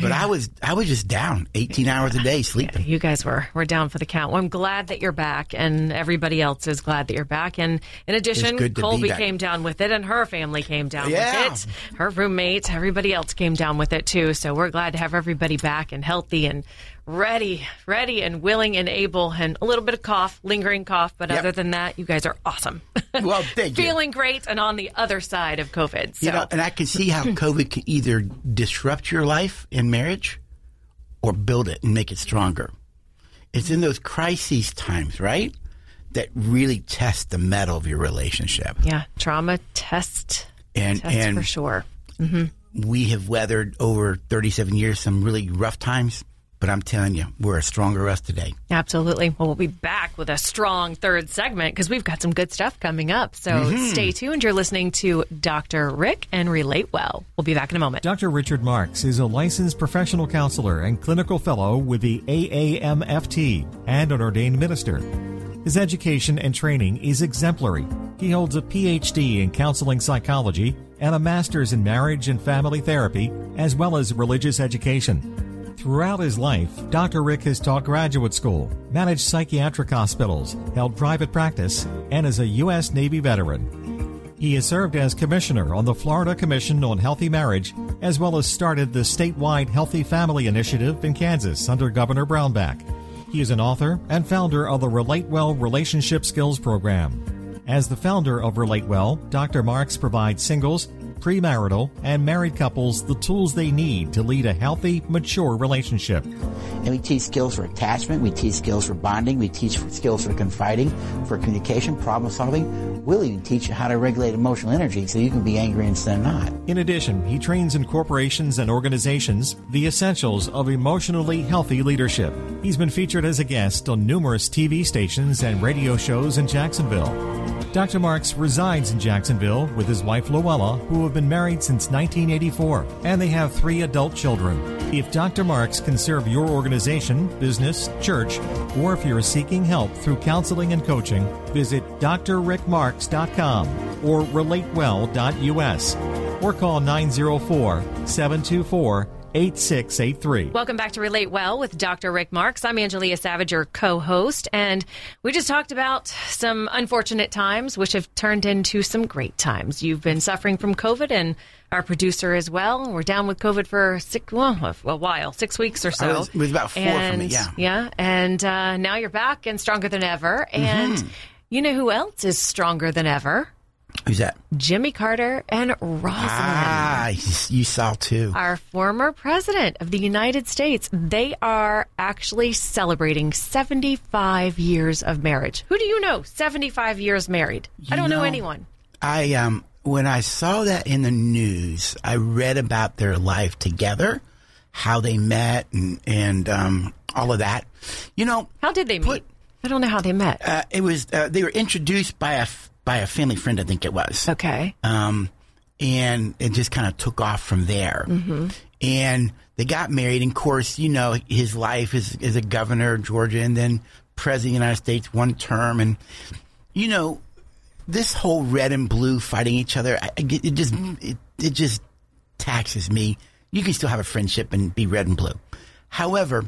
C: but I was I was just down 18 hours a day sleeping.
B: You guys were were down for the count. Well, I'm glad that you're back, and everybody else is glad that you're back. And in addition, Colby came down with it, and her family came down
C: Yeah.
B: with it. Her roommate, everybody else came down with it too. So we're glad to have everybody back and healthy and ready, ready and willing and able, and a little bit of cough, lingering cough, but
C: Yep.
B: other than that, you guys are awesome. <laughs>
C: Well, thank you.
B: Feeling great and on the other side of COVID. So
C: You know, and I can see how <laughs> COVID can either disrupt your life in marriage or build it and make it stronger. It's in those crises times, right? That really test the mettle of your relationship.
B: yeah, trauma test,
C: And
B: test
C: and
B: for sure. Mm-hmm.
C: we have weathered over 37 years some really rough times, but I'm telling you, we're a stronger us today.
B: Absolutely. Well, we'll be back with a strong third segment because we've got some good stuff coming up. So
C: Mm-hmm.
B: stay tuned. You're listening to Dr. Rick and Relate Well. We'll be back in a moment.
D: Dr. Richard Marks is a licensed professional counselor and clinical fellow with the AAMFT and an ordained minister. His education and training is exemplary. He holds a PhD in counseling psychology and a master's in marriage and family therapy, as well as religious education. Throughout his life, Dr. Rick has taught graduate school, managed psychiatric hospitals, held private practice, and is a U.S. Navy veteran. He has served as commissioner on the Florida Commission on Healthy Marriage, as well as started the statewide Healthy Family Initiative in Kansas under Governor Brownback. He is an author and founder of the Relate Well Relationship Skills Program. As the founder of Relate Well, Dr. Marks provides singles, premarital, and married couples the tools they need to lead a healthy, mature relationship.
C: And we teach skills for attachment, we teach skills for bonding, we teach skills for confiding, for communication, problem solving. We'll even teach you how to regulate emotional energy so you can be angry instead of not.
D: In addition, he trains in corporations and organizations the essentials of emotionally healthy leadership. He's been featured as a guest on numerous TV stations and radio shows in Jacksonville. Dr. Marks resides in Jacksonville with his wife Luella, who have been married since 1984, and they have three adult children. If Dr. Marks can serve your organization, business, church, or if you're seeking help through counseling and coaching, visit drrickmarks.com or relatewell.us or call 904 724 8683.
B: Welcome back to Relate Well with Dr. Rick Marks. I'm Angelia Savage, your co host, and we just talked about some unfortunate times which have turned into some great times. You've been suffering from COVID, and our producer as well. We're down with COVID for six, well, a while, six weeks or so.
C: I was- it was about four for me, yeah.
B: Yeah, and uh, now you're back and stronger than ever. And
C: Mm-hmm.
B: you know who else is stronger than ever?
C: Who's that?
B: Jimmy Carter and Rosalynn
C: Ah, you saw too.
B: our former president of the United States. They are actually celebrating 75 years of marriage. Who do you know? 75 years married. I don't know,
C: know-
B: anyone.
C: I um when I saw that in the news, I read about their life together, how they met and and um all of that. You know,
B: How did they meet? I don't know how they met.
C: Uh, it was uh, they were introduced by a by a family friend, I think it was.
B: okay.
C: um, and it just kind of took off from there.
B: Mm-hmm.
C: And they got married. And of course, you know, his life is as a governor of Georgia and then president of the United States one term. And, you know, this whole red and blue fighting each other, I, I it just, it, it just taxes me. You can still have a friendship and be red and blue. However,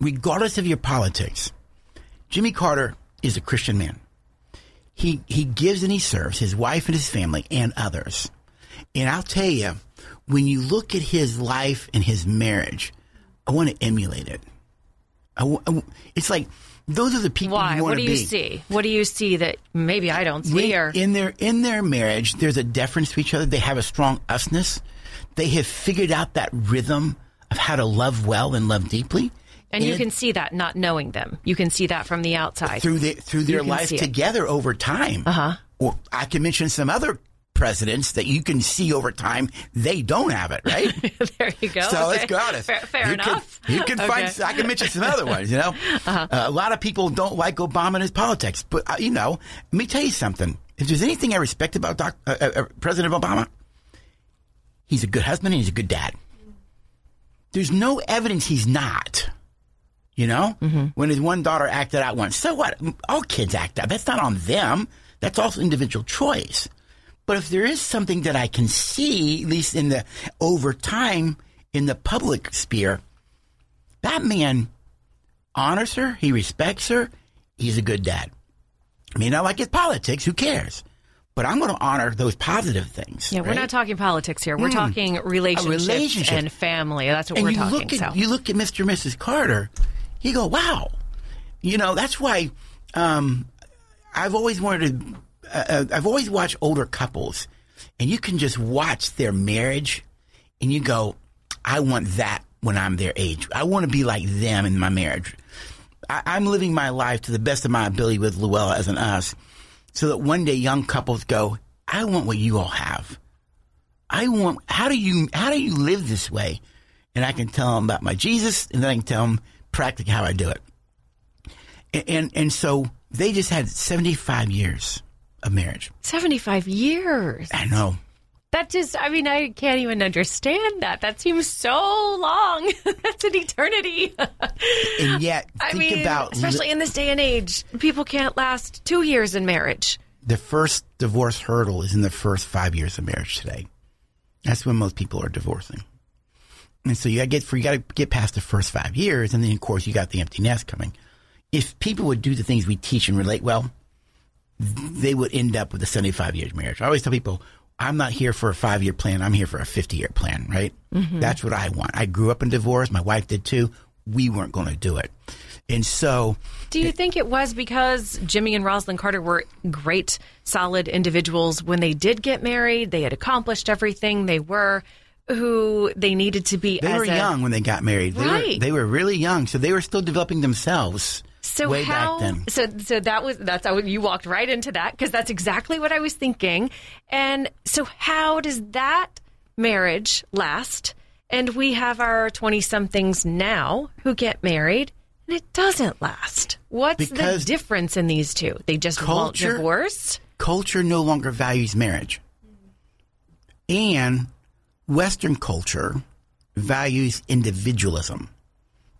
C: regardless of your politics, Jimmy Carter is a Christian man he he gives and he serves his wife and his family and others. And I'll tell you, when you look at his life and his marriage, I want to emulate it. I w- I w- it's like those are the people
B: Why?
C: you want
B: What do you
C: be.
B: see? What do you see that maybe I don't see?
C: When-
B: Or
C: in their in their marriage, there's a deference to each other. They have a strong usness. They have figured out that rhythm of how to love well and love deeply.
B: And you can see that not knowing them. You can see that from the outside.
C: through the, through their life
B: see it.
C: together over time. Uh huh. Or I can mention some other presidents that you can see over time. They don't have it, right? <laughs>
B: there you go.
C: So let's
B: Okay.
C: go honest.
B: Fair, fair
C: you
B: enough.
C: Can, you can
B: Okay.
C: find. I can mention some other ones. You know, <laughs> uh a lot of people don't like Obama and his politics, but uh, you know, let me tell you something. If there's anything I respect about Doc, uh, uh, uh, President Obama, he's a good husband and he's a good dad. There's no evidence he's not. You know, mm-hmm. when his one daughter acted out once, so what? All kids act out. That's not on them. That's also individual choice. But if there is something that I can see, at least in the over time in the public sphere, that man honors her. He respects her. He's a good dad. I mean, I like his politics. Who cares? But I'm going to honor those positive things.
B: Yeah, we're not talking politics here. We're hmm. talking relationships
C: relationship.
B: and family. That's what
C: and
B: we're talking.
C: look at
B: so
C: you look at Mr. and Mrs. Carter, you go, wow. You know, that's why um, I've always wanted to. Uh, uh, I've always watched older couples, and you can just watch their marriage, and you go, I want that when I'm their age. I want to be like them in my marriage. I, I'm living my life to the best of my ability with Luella as an us, so that one day young couples go, I want what you all have. I want. How do you how do you live this way? And I can tell them about my Jesus, and then I can tell them practically how I do it. And and, and so they just had seventy five years of marriage.
B: seventy-five years.
C: I know.
B: That just, I mean, I can't even understand that. That seems so long. <laughs> That's an eternity. <laughs>
C: And yet,
B: I mean,
C: about
B: especially in this day and age, people can't last two years in marriage.
C: the first divorce hurdle is in the first five years of marriage today. That's when most people are divorcing. And so you got to get you got to get past the first five years, and then of course you got the empty nest coming. If people would do the things we teach and relate well, they would end up with a seventy-five years marriage. I always tell people, I'm not here for a five-year plan. I'm here for a fifty-year plan. Right? Mm-hmm. That's what I want. I grew up in divorce. My wife did too. We weren't going to do it, and so
B: Do you think it was because Jimmy and Rosalynn Carter were great, solid individuals when they did get married? They had accomplished everything they were who they needed to be
C: They were
B: a,
C: young when they got married. They, were,
B: Right.
C: they were really young, so they were still developing themselves
B: So
C: way
B: how?
C: back then.
B: So so that was that's how you walked right into that because that's exactly what I was thinking. And so how does that marriage last? And we have our twenty somethings now who get married, and it doesn't last. What's
C: Because
B: the difference in these two? They just
C: culture-
B: won't divorce.
C: Culture no longer values marriage. And Western culture values individualism.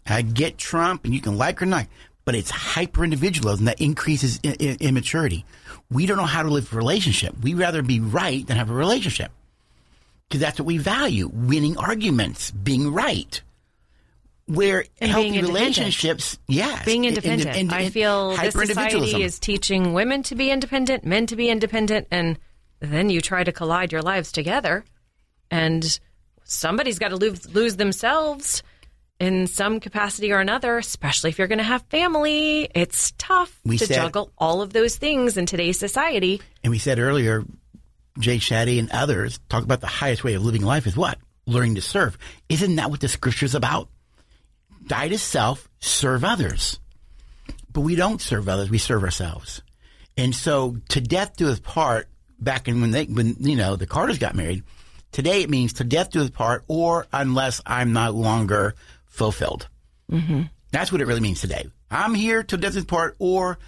C: I get Trump, and you can like or not, but it's hyper individualism that increases I- I- immaturity. We don't know how to live a relationship. We rather be right than have a relationship because that's what we value: winning arguments, being right. Where
B: And
C: healthy relationships, yes,
B: Being
C: in- in-
B: independent.
C: in-
B: I feel this society is teaching women to be independent, men to be independent, and then you try to collide your lives together. And somebody's got to lose, lose themselves in some capacity or another, especially if you're going to have family. It's tough
C: We
B: to
C: said-
B: juggle all of those things in today's society.
C: And we said earlier, Jay Shetty and others talk about the highest way of living life is what? Learning to serve. Isn't that what the scripture's about? Die to self, serve others. But we don't serve others, we serve ourselves. And so to death do us part, back in when they when you know the Carters got married, today it means to death do us part or unless I'm no longer fulfilled. Mm-hmm. That's what it really means today. I'm here till death do us part, or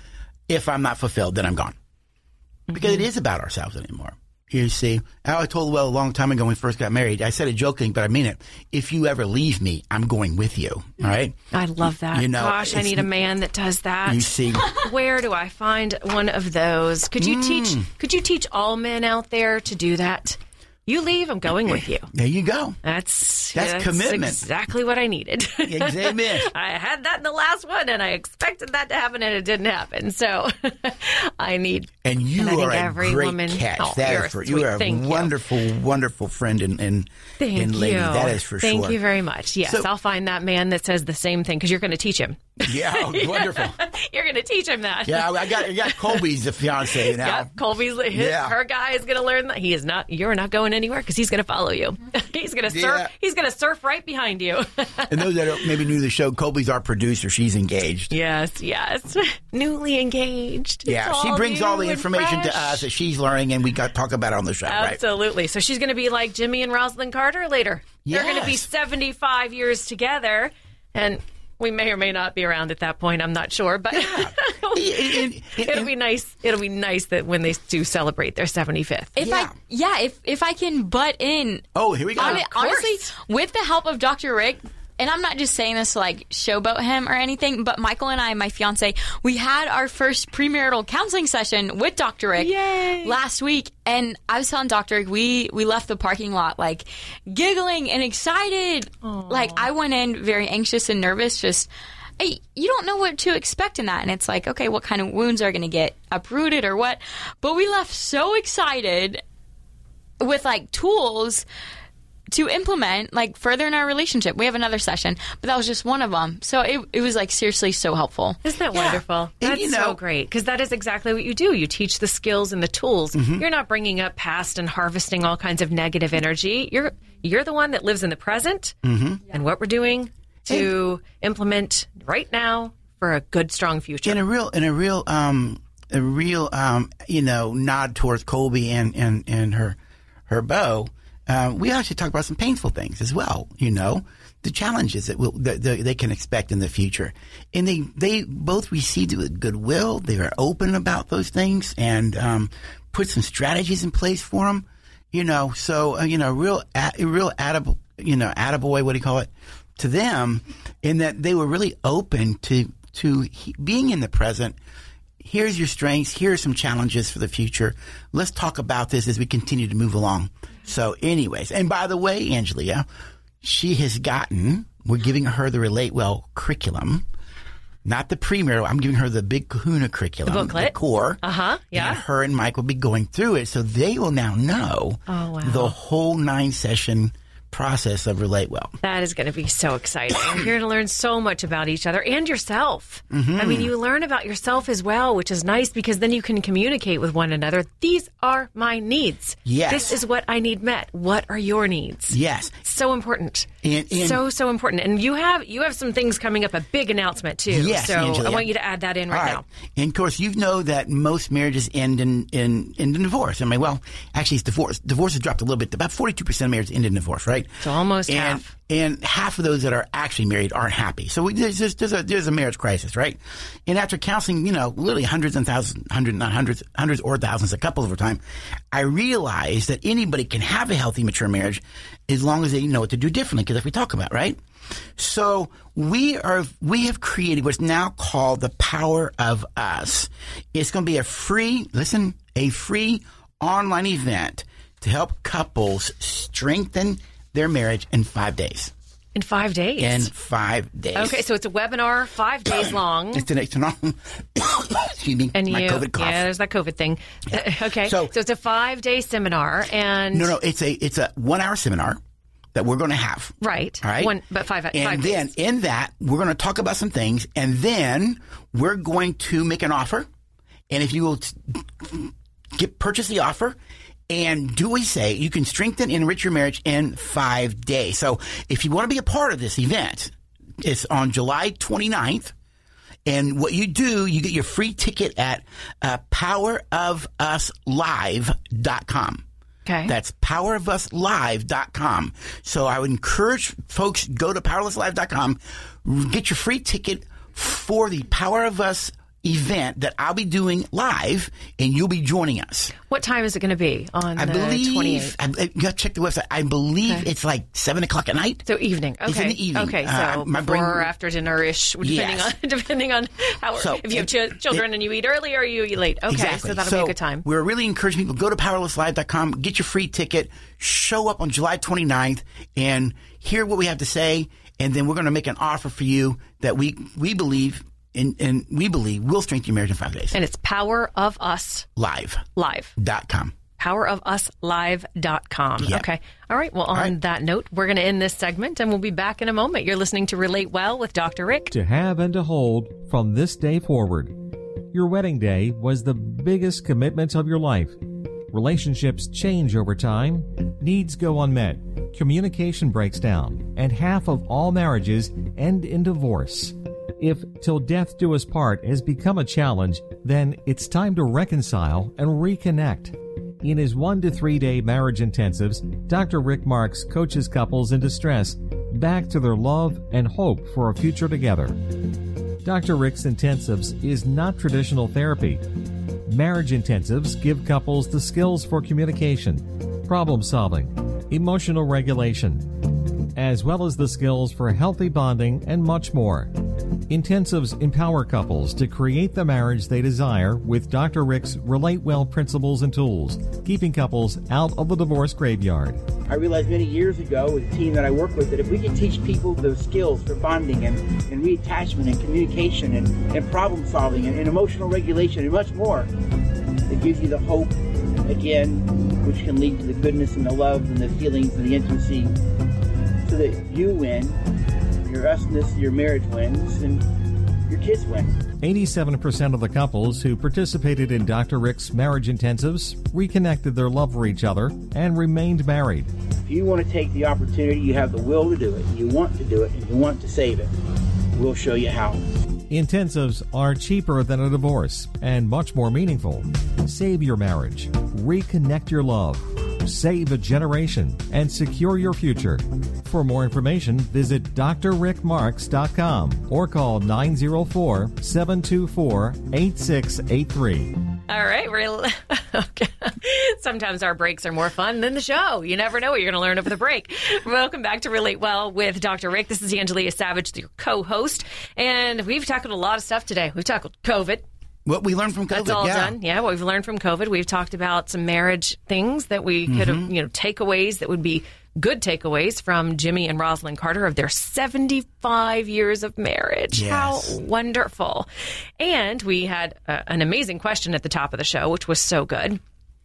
C: if I'm not fulfilled, then I'm gone. Because it is about ourselves anymore. You see, I told Will a long time ago when we first got married. I said it joking, but I mean it. If you ever leave me, I'm going with you. All right.
B: I love that.
C: You know,
B: Gosh, I need a man that does that.
C: You see, <laughs>
B: Where do I find one of those? Could you teach?
C: Mm.
B: Could you teach all men out there to do that? You leave, I'm going with you.
C: there you go.
B: That's
C: That's commitment.
B: Exactly what I needed. <laughs>
C: Amen.
B: I had that in the last one, and I expected that to happen, and it didn't happen. So <laughs> I need.
C: And you
B: And
C: are a great
B: woman-
C: catch.
B: Oh,
C: That
B: a
C: for
B: sweet-
C: you are a
B: thank you.
C: wonderful, wonderful friend and and,
B: Thank
C: and lady.
B: you.
C: That is for
B: Thank
C: sure.
B: Thank you very much. Yes,
C: So-
B: I'll find that man that says the same thing because you're going to teach him. <laughs>
C: Yeah, oh, wonderful.
B: you're going to teach him that.
C: Yeah, I got I got Colby's the fiance now.
B: Yep, Colby's his,
C: Yeah.
B: her guy is going to learn that he is not. You're not going anywhere because he's going to follow you. <laughs> he's going to surf.
C: Yeah.
B: He's going to surf right behind you.
C: And those that maybe new to the show, Colby's our producer. She's engaged.
B: yes, yes. <laughs> Newly engaged.
C: Yeah, she brings all the information to us that she's learning, and we got talk about it on the show, right?
B: Absolutely. So she's going to be like Jimmy and Rosalynn Carter later. They're going to be 75 years together, and we may or may not be around at that point. I'm not sure, but
C: And- and- <laughs>
B: it'll be nice. It'll be nice that when they do celebrate their 75th.
E: If
C: Yeah.
E: I yeah, if if I can butt in
C: Oh, here we go.
E: Hon-
C: Of
E: honestly, with the help of Dr. Rick, and I'm not just saying this to like showboat him or anything, but Michael and I, my fiance, we had our first premarital counseling session with Dr. Rick
B: Yay.
E: last week, and I was telling Dr. Rick we we left the parking lot like giggling and excited. Like I went in very anxious and nervous, just. Hey, you don't know what to expect in that. And it's like, okay, what kind of wounds are going to get uprooted or what? But we left so excited with like tools to implement like further in our relationship. We have another session, but that was just one of them. So it, it was like seriously so helpful.
B: Isn't that
C: Yeah.
B: wonderful?
C: And,
B: That's
C: you
B: so great because that is exactly what you do. You teach the skills and the tools.
C: Mm-hmm.
B: You're not bringing up past and harvesting all kinds of negative energy. You're you're the one that lives in the present
C: Mm-hmm.
B: and what we're doing to implement right now for a good, strong future.
C: in a real in a real um a real um you know nod towards Colby and and and her her beau. Uh, we actually talk about some painful things as well. You know, the challenges that, will, that that they can expect in the future, and they they both received it with goodwill. They were open about those things and um, put some strategies in place for them. You know, so uh, you know, real a, real attaboy, you know, attaboy, what do you call it? To them, in that they were really open to to he, being in the present. Here's your strengths. Here are some challenges for the future. Let's talk about this as we continue to move along. So, anyways, and by the way, Angelia, she has gotten. We're giving her the Relate Well curriculum, not the premier. I'm giving her the Big Kahuna curriculum,
B: The booklet?
C: core.
B: Uh-huh, yeah.
C: And her and Mike will be going through it, so they will now know
B: Oh, wow.
C: the whole nine session process of Relate Well.
B: That is going to be so exciting. <coughs> You're going to learn so much about each other and yourself.
C: Mm-hmm.
B: I mean, you learn about yourself as well, which is nice because then you can communicate with one another. These are my needs.
C: Yes.
B: This is what I need met. What are your needs?
C: Yes.
B: So important.
C: And- and-
B: so so important. And you have you have some things coming up, a big announcement too.
C: Yes,
B: so
C: Angela.
B: I want you to add that in right,
C: right.
B: now.
C: And of course, you know that most marriages end in, in, end in divorce. I mean, well, actually, it's divorce. Divorce has dropped a little bit. About 42% of marriages end in divorce, right?
B: So almost
C: and,
B: half.
C: And half of those that are actually married aren't happy. So we, there's, there's, there's, a, there's a marriage crisis, right? And after counseling, you know, literally hundreds and thousands, hundreds not hundreds, hundreds or thousands, of couples over time, I realized that anybody can have a healthy, mature marriage as long as they know what to do differently. Because if we talk about, right? So we are we have created what's now called the power of us. It's going to be a free listen, a free online event to help couples strengthen their marriage in five days.
B: In five days.
C: In five days.
B: okay, so it's a webinar, five days <coughs> long.
C: it's an an <coughs> excuse me,
B: And
C: my
B: you,
C: COVID cough.
B: yeah, there's that COVID thing. <laughs> okay,
C: So-
B: so, it's a five day seminar, and
C: no, no, it's a it's a one hour seminar that we're going to have.
B: right,
C: All right.
B: one, but five,
C: And
B: five
C: then
B: days.
C: in that, we're going to talk about some things, and then we're going to make an offer. And if you will t- get purchase the offer and do we say, you can strengthen and enrich your marriage in five days. So if you want to be a part of this event, it's on July 29th. And what you do, you get your free ticket at uh, powerofuslive.com.
B: Okay.
C: That's powerofuslive.com. So I would encourage folks go to powerofuslive.com, get your free ticket for the Power of Us event that I'll be doing live, and you'll be joining us.
B: What time is it going to be on
C: I
B: the
C: believe
B: 28th?
C: I, I- you got to check the website. I believe
B: Okay.
C: it's like seven o'clock at night.
B: So evening. Okay.
C: It's in the evening.
B: Okay. So
C: Uh, my
B: before
C: brain-
B: or after dinner ish, <laughs> depending
C: Yes.
B: on <laughs> depending on how
C: So,
B: if you have ch- children
C: it-
B: and you eat early or you eat late. Okay.
C: Exactly.
B: So that'll be a good time.
C: We're really encouraging people go to powerofuslive.com, get your free ticket, show up on July 29th, and hear what we have to say. And then we're going to make an offer for you that we we believe and, and we believe will strengthen your marriage in five days.
B: And it's Power of Us live Live.
C: Live.com.
B: Live. powerofuslive.com.
C: Yeah.
B: Okay. All right. Well, on
C: right.
B: that note, we're going to end this segment and we'll be back in a moment. You're listening to Relate Well with Dr. Rick.
D: To have and to hold from this day forward. Your wedding day was the biggest commitment of your life. Relationships change over time, needs go unmet, communication breaks down, and half of all marriages end in divorce. If till death do us part has become a challenge, then it's time to reconcile and reconnect. In his one to three day marriage intensives, Dr. Rick Marks coaches couples in distress back to their love and hope for a future together. Dr. Rick's Intensives is not traditional therapy. Marriage intensives give couples the skills for communication, problem solving, emotional regulation, as well as the skills for healthy bonding and much more. Intensives empower couples to create the marriage they desire with Dr. Rick's Relate Well principles and tools, keeping couples out of the divorce graveyard.
C: I realized many years ago with the team that I work with that if we could teach people those skills for bonding and, and reattachment and communication and, and problem solving and, and emotional regulation and much more, it gives you the hope again, which can lead to the goodness and the love and the feelings and the intimacy so that you win, your usness, your marriage wins, and your kids win.
D: 87% of the couples who participated in Dr. Rick's marriage intensives reconnected their love for each other and remained married.
C: If you want to take the opportunity, you have the will to do it, you want to do it, and you want to save it. We'll show you how.
D: Intensives are cheaper than a divorce and much more meaningful. Save your marriage, reconnect your love, save a generation, and secure your future. For more information, visit drrickmarks.com or call 904 724 8683.
B: All right. We're, <laughs> okay. Sometimes our breaks are more fun than the show. You never know what you're going to learn over the break. Welcome back to Relate Well with Dr. Rick. This is Angelia Savage, your co host. And we've tackled a lot of stuff today. We've tackled COVID.
C: What we learned from COVID,
B: That's all
C: yeah.
B: done. Yeah, what we've learned from COVID. We've talked about some marriage things that we could have,
C: Mm-hmm.
B: you know, takeaways that would be good takeaways from Jimmy and Rosalynn Carter of their 75 years of marriage.
C: Yes.
B: How wonderful. And we had uh, an amazing question at the top of the show, which was so good.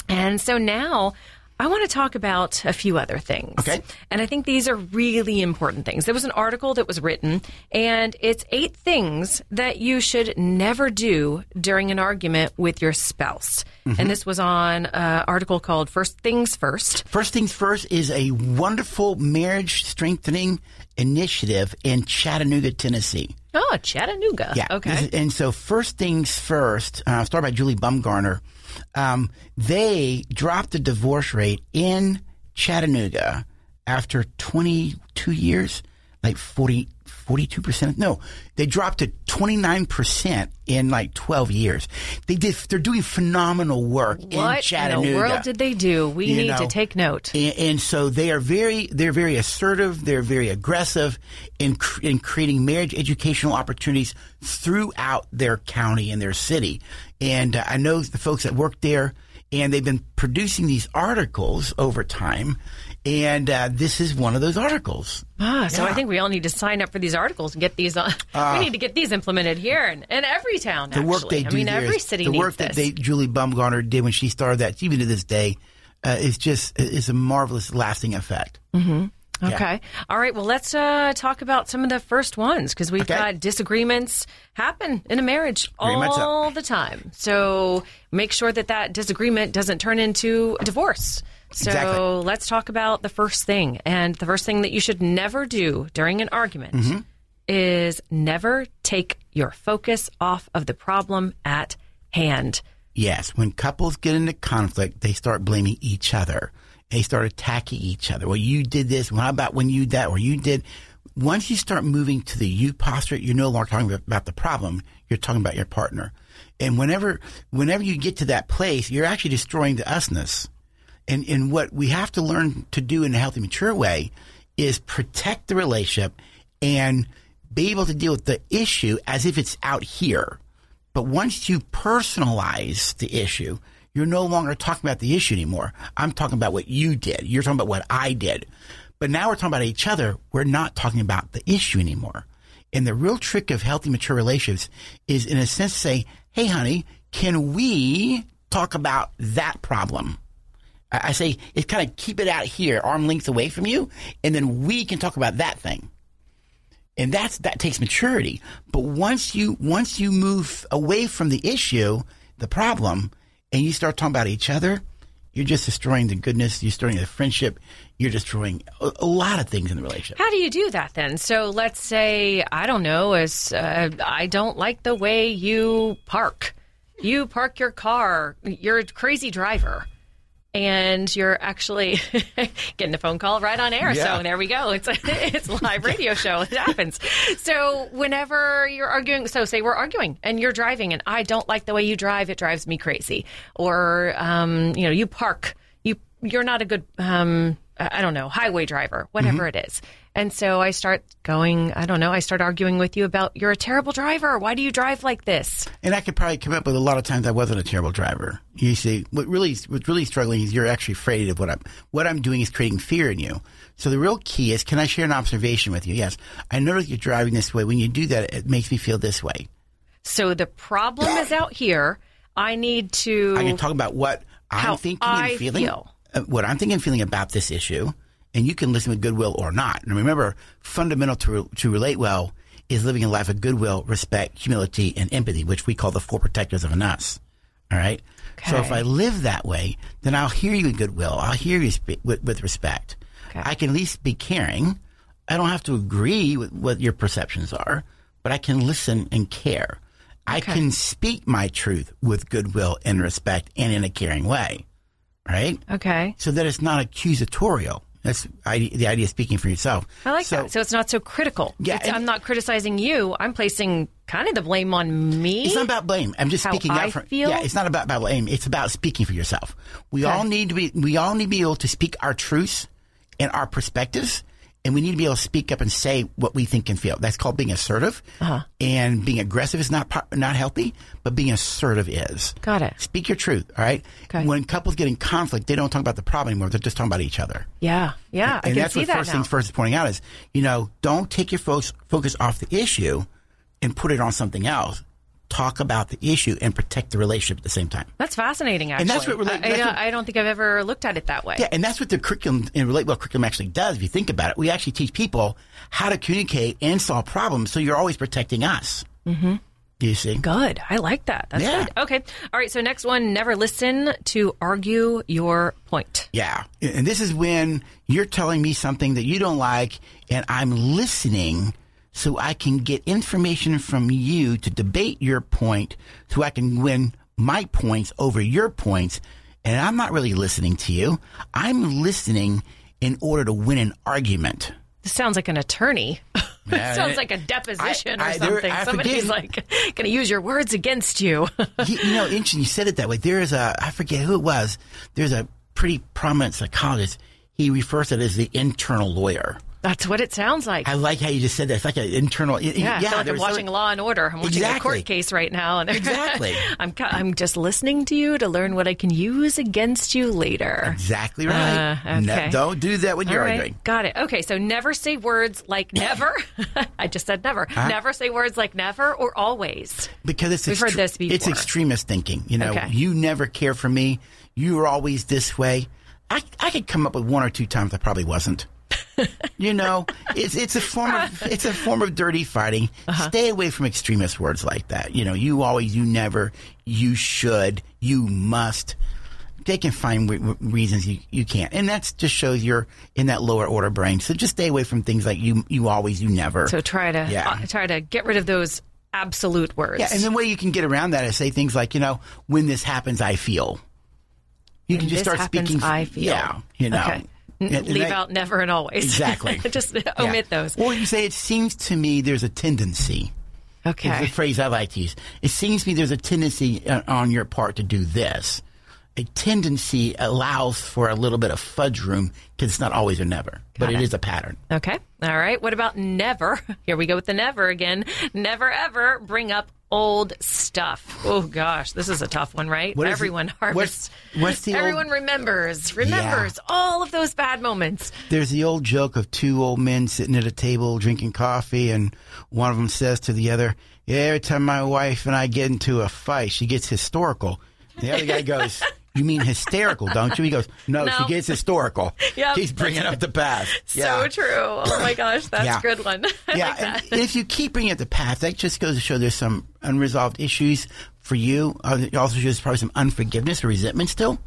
B: And so now I want to talk about a few other things.
C: Okay.
B: And I think these are really important things. There was an article that was written, and it's eight things that you should never do during an argument with your spouse.
C: Mm-hmm.
B: And this was on an article called First Things First.
C: First Things First is a wonderful marriage strengthening initiative in Chattanooga, Tennessee.
B: Oh, Chattanooga.
C: Yeah.
B: Okay.
C: And so First Things First, uh, started by Julie Baumgardner, um, they dropped the divorce rate in Chattanooga after 22 years, like 40, 42%. No, they dropped to 29% in like 12 years. They did, they're doing phenomenal work in Chattanooga.
B: what in the world did they do? We
C: You
B: need to take note.
C: And, and so they are very, they're very assertive. They're very aggressive in, in creating marriage educational opportunities throughout their county and their city. And uh, I know the folks that work there, and they've been producing these articles over time. And uh, this is one of those articles.
B: Ah, so
C: Yeah.
B: I think we all need to sign up for these articles and get these on. <laughs> we need to get these implemented here and in every town.
C: Uh, the work
B: actually.
C: they
B: I
C: do
B: mean,
C: there
B: every
C: is-
B: city
C: the work that they Julie Baumgardner did when she started that, even to this day, uh, is just is a marvelous lasting effect.
B: Okay. All right. Well, let's uh, talk about some of the first ones because we've
C: Okay.
B: got disagreements happen in a marriage
C: Very
B: all the time. So make sure that that disagreement doesn't turn into a divorce. So
C: Exactly.
B: let's talk about the first thing. And the first thing that you should never do during an argument
C: Mm-hmm.
B: is never take your focus off of the problem at hand.
C: Yes, when couples get into conflict, they start blaming each other. They start attacking each other. Well, you did this. Well, how about when you that? Or you did? once you start moving to the you posture, you're no longer talking about the problem. You're talking about your partner. And whenever, whenever you get to that place, you're actually destroying the usness. And, and what we have to learn to do in a healthy, mature way is protect the relationship and be able to deal with the issue as if it's out here. But once you personalize the issue, you're no longer talking about the issue anymore. I'm talking about what you did. You're talking about what I did. But now we're talking about each other. We're not talking about the issue anymore. And the real trick of healthy, mature relationships is, in a sense, say, hey, honey, can we talk about that problem? I say it's kind of keep it out here, arm length away from you, and then we can talk about that thing. And that's that takes maturity. But once you once you move away from the issue, the problem, and you start talking about each other, you're just destroying the goodness, you're destroying the friendship, you're destroying a, a lot of things in the relationship.
B: How do you do that then? So let's say I don't know, as uh, I don't like the way you park. You park your car. You're a crazy driver and you're actually <laughs> getting a phone call right on air.
C: Yeah.
B: So there we go. It's a, <laughs> it's a live radio show. It happens. So whenever you're arguing, so say we're arguing and you're driving and I don't like the way you drive. It drives me crazy. Or, um, you know, you park, you, you're not a good, um, I don't know, highway driver, whatever
C: Mm-hmm.
B: it is. And so I start going, I don't know, I start arguing with you about you're a terrible driver. Why do you drive like this?
C: And I could probably come up with a lot of times I wasn't a terrible driver. You see, what really, what's really struggling is you're actually afraid of what I'm, what I'm doing is creating fear in you. So the real key is, can I share an observation with you? Yes. I notice you're driving this way. When you do that, it makes me feel this way.
B: So the problem is out here. I need to.
C: I can talk about what I'm thinking
B: I
C: and feeling,
B: feel.
C: uh, what I'm thinking and feeling about this issue, and you can listen with goodwill or not. And remember, fundamental to to relate well is living a life of goodwill, respect, humility, and empathy, which we call the four protectors of an us. All right. Okay. So if I live that way, then I'll hear you with goodwill. I'll hear you with, with respect.
B: Okay.
C: I can at least be caring. I don't have to agree with what your perceptions are, but I can listen and care.
B: Okay.
C: I can speak my truth with goodwill and respect and in a caring way, right?
B: okay.
C: So that it's not accusatorial. That's the idea of speaking for yourself.
B: I like
C: so,
B: that. So it's not so critical.
C: Yeah,
B: It's-
C: and-
B: I'm not criticizing you. I'm placing kind of the blame on me.
C: It's not about blame. I'm just speaking out for.
B: feel?
C: Yeah, it's not about, about blame. It's about speaking for yourself. We
B: Okay.
C: all need to be. We all need to be able to speak our truths and our perspectives, and we need to be able to speak up and say what we think and feel. That's called being assertive.
B: Uh-huh.
C: And being aggressive is not not healthy, but being assertive is.
B: Got it.
C: Speak your truth. All right.
B: Okay.
C: When couples get in conflict, they don't talk about the problem anymore. They're just talking about each other.
B: yeah. Yeah. I
C: and
B: can
C: that's
B: see
C: what
B: that
C: first
B: now.
C: things first is pointing out is, you know, don't take your focus off the issue and put it on something else. Talk about the issue and protect the relationship at the same time.
B: That's fascinating. Actually,
C: And that's what relate-
B: I, I don't- I don't think I've ever looked at it that way.
C: Yeah, and that's what the curriculum in Relate Well curriculum actually does. If you think about it, we actually teach people how to communicate and solve problems. So you're always protecting us. Mm-hmm. You see?
B: Good. I like that. That's
C: Yeah.
B: good. Okay. All right. So next one, never listen to argue your point.
C: Yeah. And this is when you're telling me something that you don't like, and I'm listening so I can get information from you to debate your point so I can win my points over your points. And I'm not really listening to you. I'm listening in order to win an argument.
B: This sounds like an attorney. <laughs>
C: Yeah,
B: sounds
C: it-
B: like a deposition
C: I-
B: or
C: I- there-
B: something. Somebody's
C: forget-
B: like going to use your words against you. <laughs>
C: you, you know, interesting. You said it that way. There is a, I forget who it was. There's a pretty prominent psychologist. He refers to it as the internal lawyer.
B: That's what it sounds like.
C: I like how you just said that. It's like an internal.
B: yeah, I feel like
C: there
B: I'm
C: was
B: watching Law and Order. I'm watching a
C: Exactly.
B: court case right now, and
C: Exactly. <laughs>
B: I'm I'm just listening to you to learn what I can use against you later.
C: Exactly right.
B: Uh,
C: No,
B: okay.
C: don't do that when
B: All
C: you're
B: right,
C: arguing.
B: got it. Okay, so never say words like never. <laughs> I just said never. Never say words like never or always.
C: Because it's
B: We've heard this before.
C: It's extremist thinking. You know,
B: Okay.
C: you never care for me. You are always this way. I, I could come up with one or two times I probably wasn't. You know, it's it's a form of it's a form of dirty fighting.
B: Uh-huh.
C: Stay away from extremist words like that. You know, you always, you never, you should, you must. They can find re- re- reasons you, you can't, and that just shows you're in that lower order brain. So just stay away from things like you you always, you never.
B: So try to
C: Yeah.
B: uh, try to get rid of those absolute words.
C: Yeah, and the way you can get around that is say things like, you know, when this happens, I feel. You can just
B: this
C: start
B: happens,
C: speaking.
B: I feel.
C: Yeah, you know,
B: Okay.
C: And- and
B: Leave
C: that-
B: out never and always.
C: Exactly. <laughs>
B: Just
C: Yeah.
B: omit those.
C: Or you say, it seems to me there's a tendency. Is
B: Okay.
C: the phrase I like to use. It seems to me there's a tendency uh, on your part to do this. A tendency allows for a little bit of fudge room because it's not always or never, but it
B: it.
C: is a pattern.
B: Okay. All right. What about never? <laughs> Here we go with the never again. Never ever bring up old stuff. Oh gosh, this is a tough one, right?
C: What
B: Everyone
C: it-
B: harvests.
C: what's- what's the old-
B: Everyone remembers, remembers all of those bad moments.
C: There's the old joke of two old men sitting at a table drinking coffee, and one of them says to the other, "Yeah, every time my wife and I get into a fight, she gets historical." The other guy <laughs> goes, "You mean hysterical, don't you?" He goes, "No,
B: No.
C: she gets historical."
B: Yep.
C: He's bringing up the past.
B: So true. Oh my gosh, that's
C: Yeah.
B: a good one. <laughs> I
C: yeah,
B: like
C: and if you keep bringing up the past, that just goes to show there's some unresolved issues for you. Uh, it also shows probably some unforgiveness or resentment still.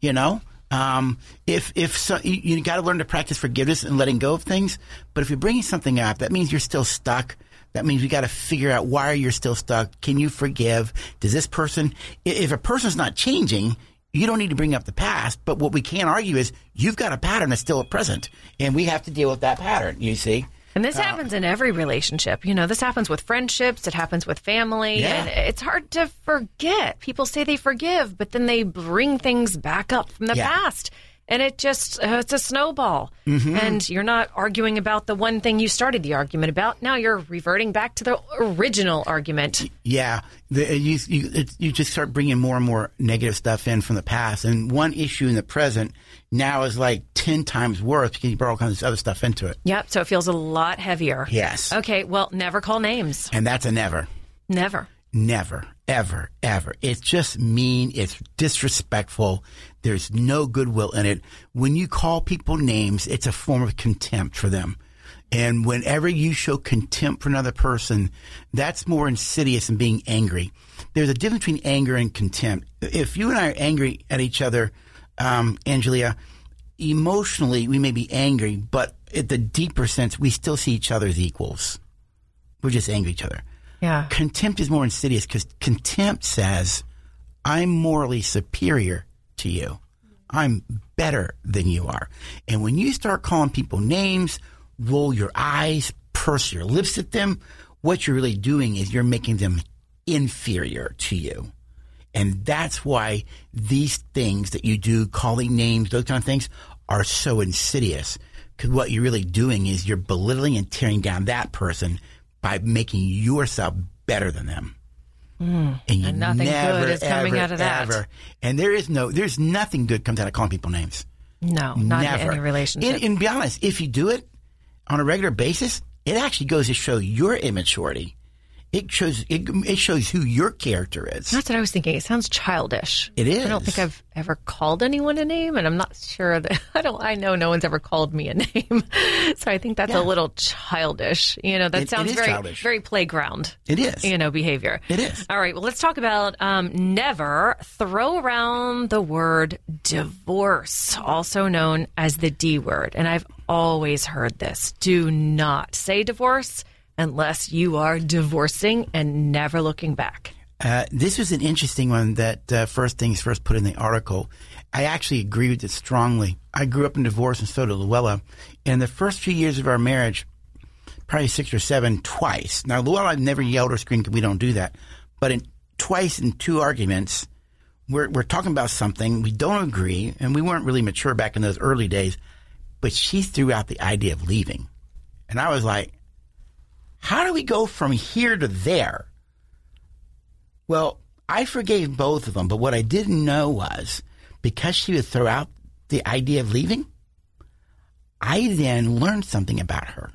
C: You know, um, if if so, you, you got to learn to practice forgiveness and letting go of things. But if you're bringing something up, that means you're still stuck. That means we got to figure out why you're still stuck. Can you forgive? Does this person? If a person's not changing. You don't need to bring up the past, but what we can argue is you've got a pattern that's still at present, and we have to deal with that pattern. You see,
B: And this uh, happens in every relationship. You know, this happens with friendships, it happens with family,
C: Yeah.
B: and it's hard to forget. People say they forgive, but then they bring things back up from the
C: Yeah.
B: past. And it just, uh, it's a snowball. And you're not arguing about the one thing you started the argument about. Now you're reverting back to the original argument.
C: Yeah, the, you you it, you just start bringing more and more negative stuff in from the past, and one issue in the present now is like ten times worse because you brought all kinds of other stuff into it,
B: Yep. So it feels a lot heavier.
C: Yes.
B: Okay. Well, never call names.
C: and that's a never,
B: Never.
C: never, ever, ever. It's just mean. It's disrespectful. There's no goodwill in it. When you call people names, it's a form of contempt for them. And whenever you show contempt for another person, that's more insidious than being angry. There's a difference between anger and contempt. If you and I are angry at each other, um, Angelia, emotionally we may be angry, but at the deeper sense, we still see each other as equals. We're just angry at each other.
B: Yeah.
C: Contempt is more insidious because contempt says, I'm morally superior to you. I'm better than you are. And when you start calling people names, roll your eyes, purse your lips at them, what you're really doing is you're making them inferior to you. And that's why these things that you do, calling names, those kind of things, are so insidious. Because what you're really doing is you're belittling and tearing down that person by making yourself better than them. Mm. and you
B: And nothing
C: never,
B: good is coming out of that.
C: Ever. And there is no, there's nothing good comes out of calling people names.
B: No, not
C: Never.
B: in any relationship.
C: And, and be honest, if you do it on a regular basis, it actually goes to show your immaturity. It shows it, it shows who your character is.
B: That's what I was thinking. It sounds childish.
C: It is.
B: I don't think I've ever called anyone a name, and I'm not sure that <laughs> I don't. I know no one's ever called me a <laughs> name, so I think that's
C: Yeah.
B: a little childish. You know, that
C: It-
B: sounds very
C: childish.
B: very playground.
C: It is.
B: You know, behavior.
C: It is.
B: All right. Well, let's talk about um, never throw around the word divorce, also known as the D word, and I've always heard this. Do not say divorce unless you are divorcing and never looking back.
C: Uh, this was an interesting one that uh, First Things First put in the article. I actually agree with it strongly. I grew up in divorce and so did Luella. In the first few years of our marriage, probably six or seven, twice. Now, Luella, I've never yelled or screamed because we don't do that. But in twice in two arguments, we're, we're talking about something, we don't agree, and we weren't really mature back in those early days, but she threw out the idea of leaving. And I was like, how do we go from here to there? Well, I forgave both of them, but what I didn't know was because she would throw out the idea of leaving, I then learned something about her.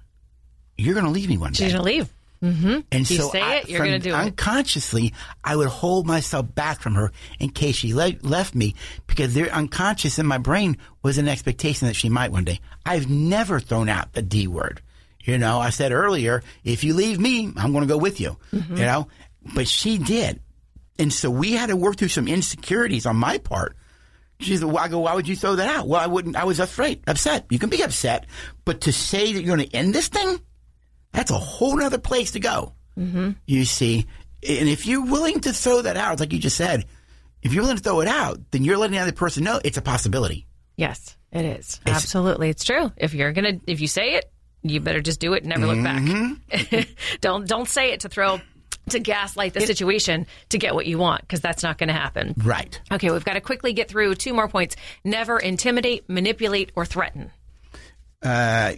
C: You're going to leave me one day.
B: She's gonna leave. Mm-hmm.
C: And
B: You
C: so
B: say
C: I,
B: it, you're gonna do it.
C: unconsciously, I would hold myself back from her in case she le- left me because there, unconscious in my brain was an expectation that she might one day. I've never thrown out the D word. You know, I said earlier, if you leave me, I'm going to go with you.
B: Mm-hmm.
C: You know, but she did, and so we had to work through some insecurities on my part. She said, well, I go, why would you throw that out? Well, I wouldn't. I was afraid, upset. You can be upset, but to say that you're going to end this thing, that's a whole other place to go. Mm-hmm. You see, and if you're willing to throw that out, like you just said, if you're willing to throw it out, then you're letting the other person know it's a possibility.
B: Yes, it is. Absolutely. It's true. If you're going to if you say it, you better just do it and never look
C: Mm-hmm.
B: back. <laughs> don't don't say it to throw to gaslight the situation to get what you want because that's not going to happen.
C: Right.
B: Okay, we've got to quickly get through two more points. Never intimidate, manipulate, or threaten.
C: Uh,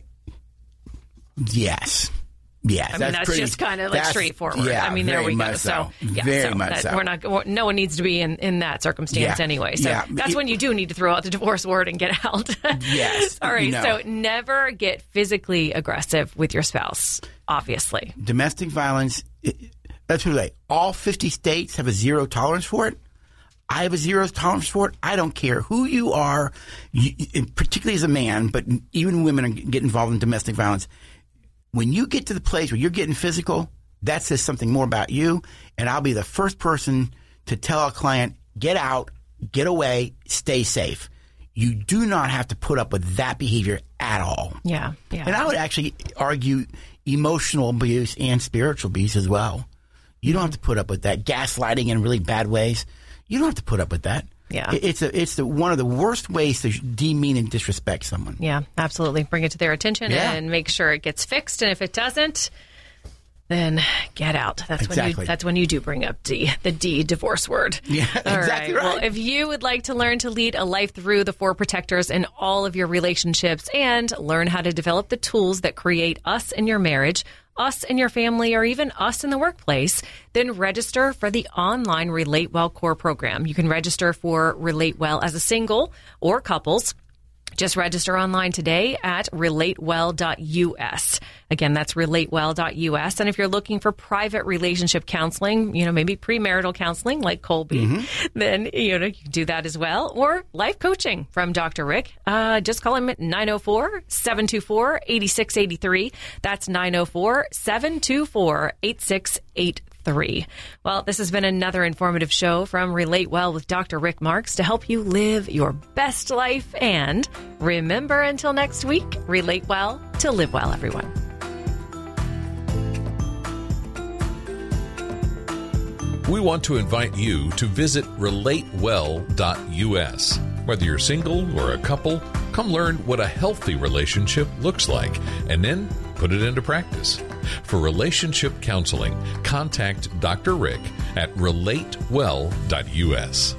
C: yes. Yes.
B: I mean, that's,
C: pretty-
B: just kind of like straightforward.
C: Yeah,
B: I mean, there we go.
C: much
B: So, yeah,
C: very
B: so
C: much
B: that-
C: so.
B: We're not. No one needs to be in, in that circumstance
C: Yeah,
B: anyway. So
C: yeah.
B: that's
C: It-
B: when you do need to throw out the <laughs> divorce word and get out.
C: Yes, <laughs>
B: All right.
C: no.
B: So never get physically aggressive with your spouse. Obviously.
C: domestic violence. it- Let's put it like all 50 states have a zero tolerance for it. I have a zero tolerance for it. I don't care who you are, you, particularly as a man, but even women get involved in domestic violence. When you get to the place where you're getting physical, that says something more about you. And I'll be the first person to tell a client, get out, get away, stay safe. You do not have to put up with that behavior at all.
B: Yeah. Yeah.
C: And I would actually argue emotional abuse and spiritual abuse as well. You don't have to put up with that gaslighting in really bad ways. You don't have to put up with that.
B: Yeah.
C: It's a, it's the, one of the worst ways to demean and disrespect someone.
B: Yeah, absolutely. Bring it to their attention
C: Yeah.
B: and make sure it gets fixed. And if it doesn't, then get out. That's when you that's when you do bring up D, the D divorce word. <laughs>
C: Yeah,
B: All
C: exactly
B: Well,
C: right.
B: if you would like to learn to lead a life through the four protectors in all of your relationships and learn how to develop the tools that create us in your marriage, us in your family, or even us in the workplace, then register for the online Relate Well Core program. You can register for Relate Well as a single or couples. Just register online today at relatewell.us. Again, that's relatewell.us. And if you're looking for private relationship counseling, you know, maybe premarital counseling like Colby, then, you know, you can do that as well. Or life coaching from Dr. Rick. Uh, just call him at 904 724 8683. That's 904 724 8683 three. Well, this has been another informative show from Relate Well with Dr. Rick Marks to help you live your best life. And remember, until next week, relate well to live well, everyone.
A: We want to invite you to visit relatewell.us. Whether you're single or a couple, come learn what a healthy relationship looks like and then put it into practice. For relationship counseling, contact Dr. Rick at relatewell.us.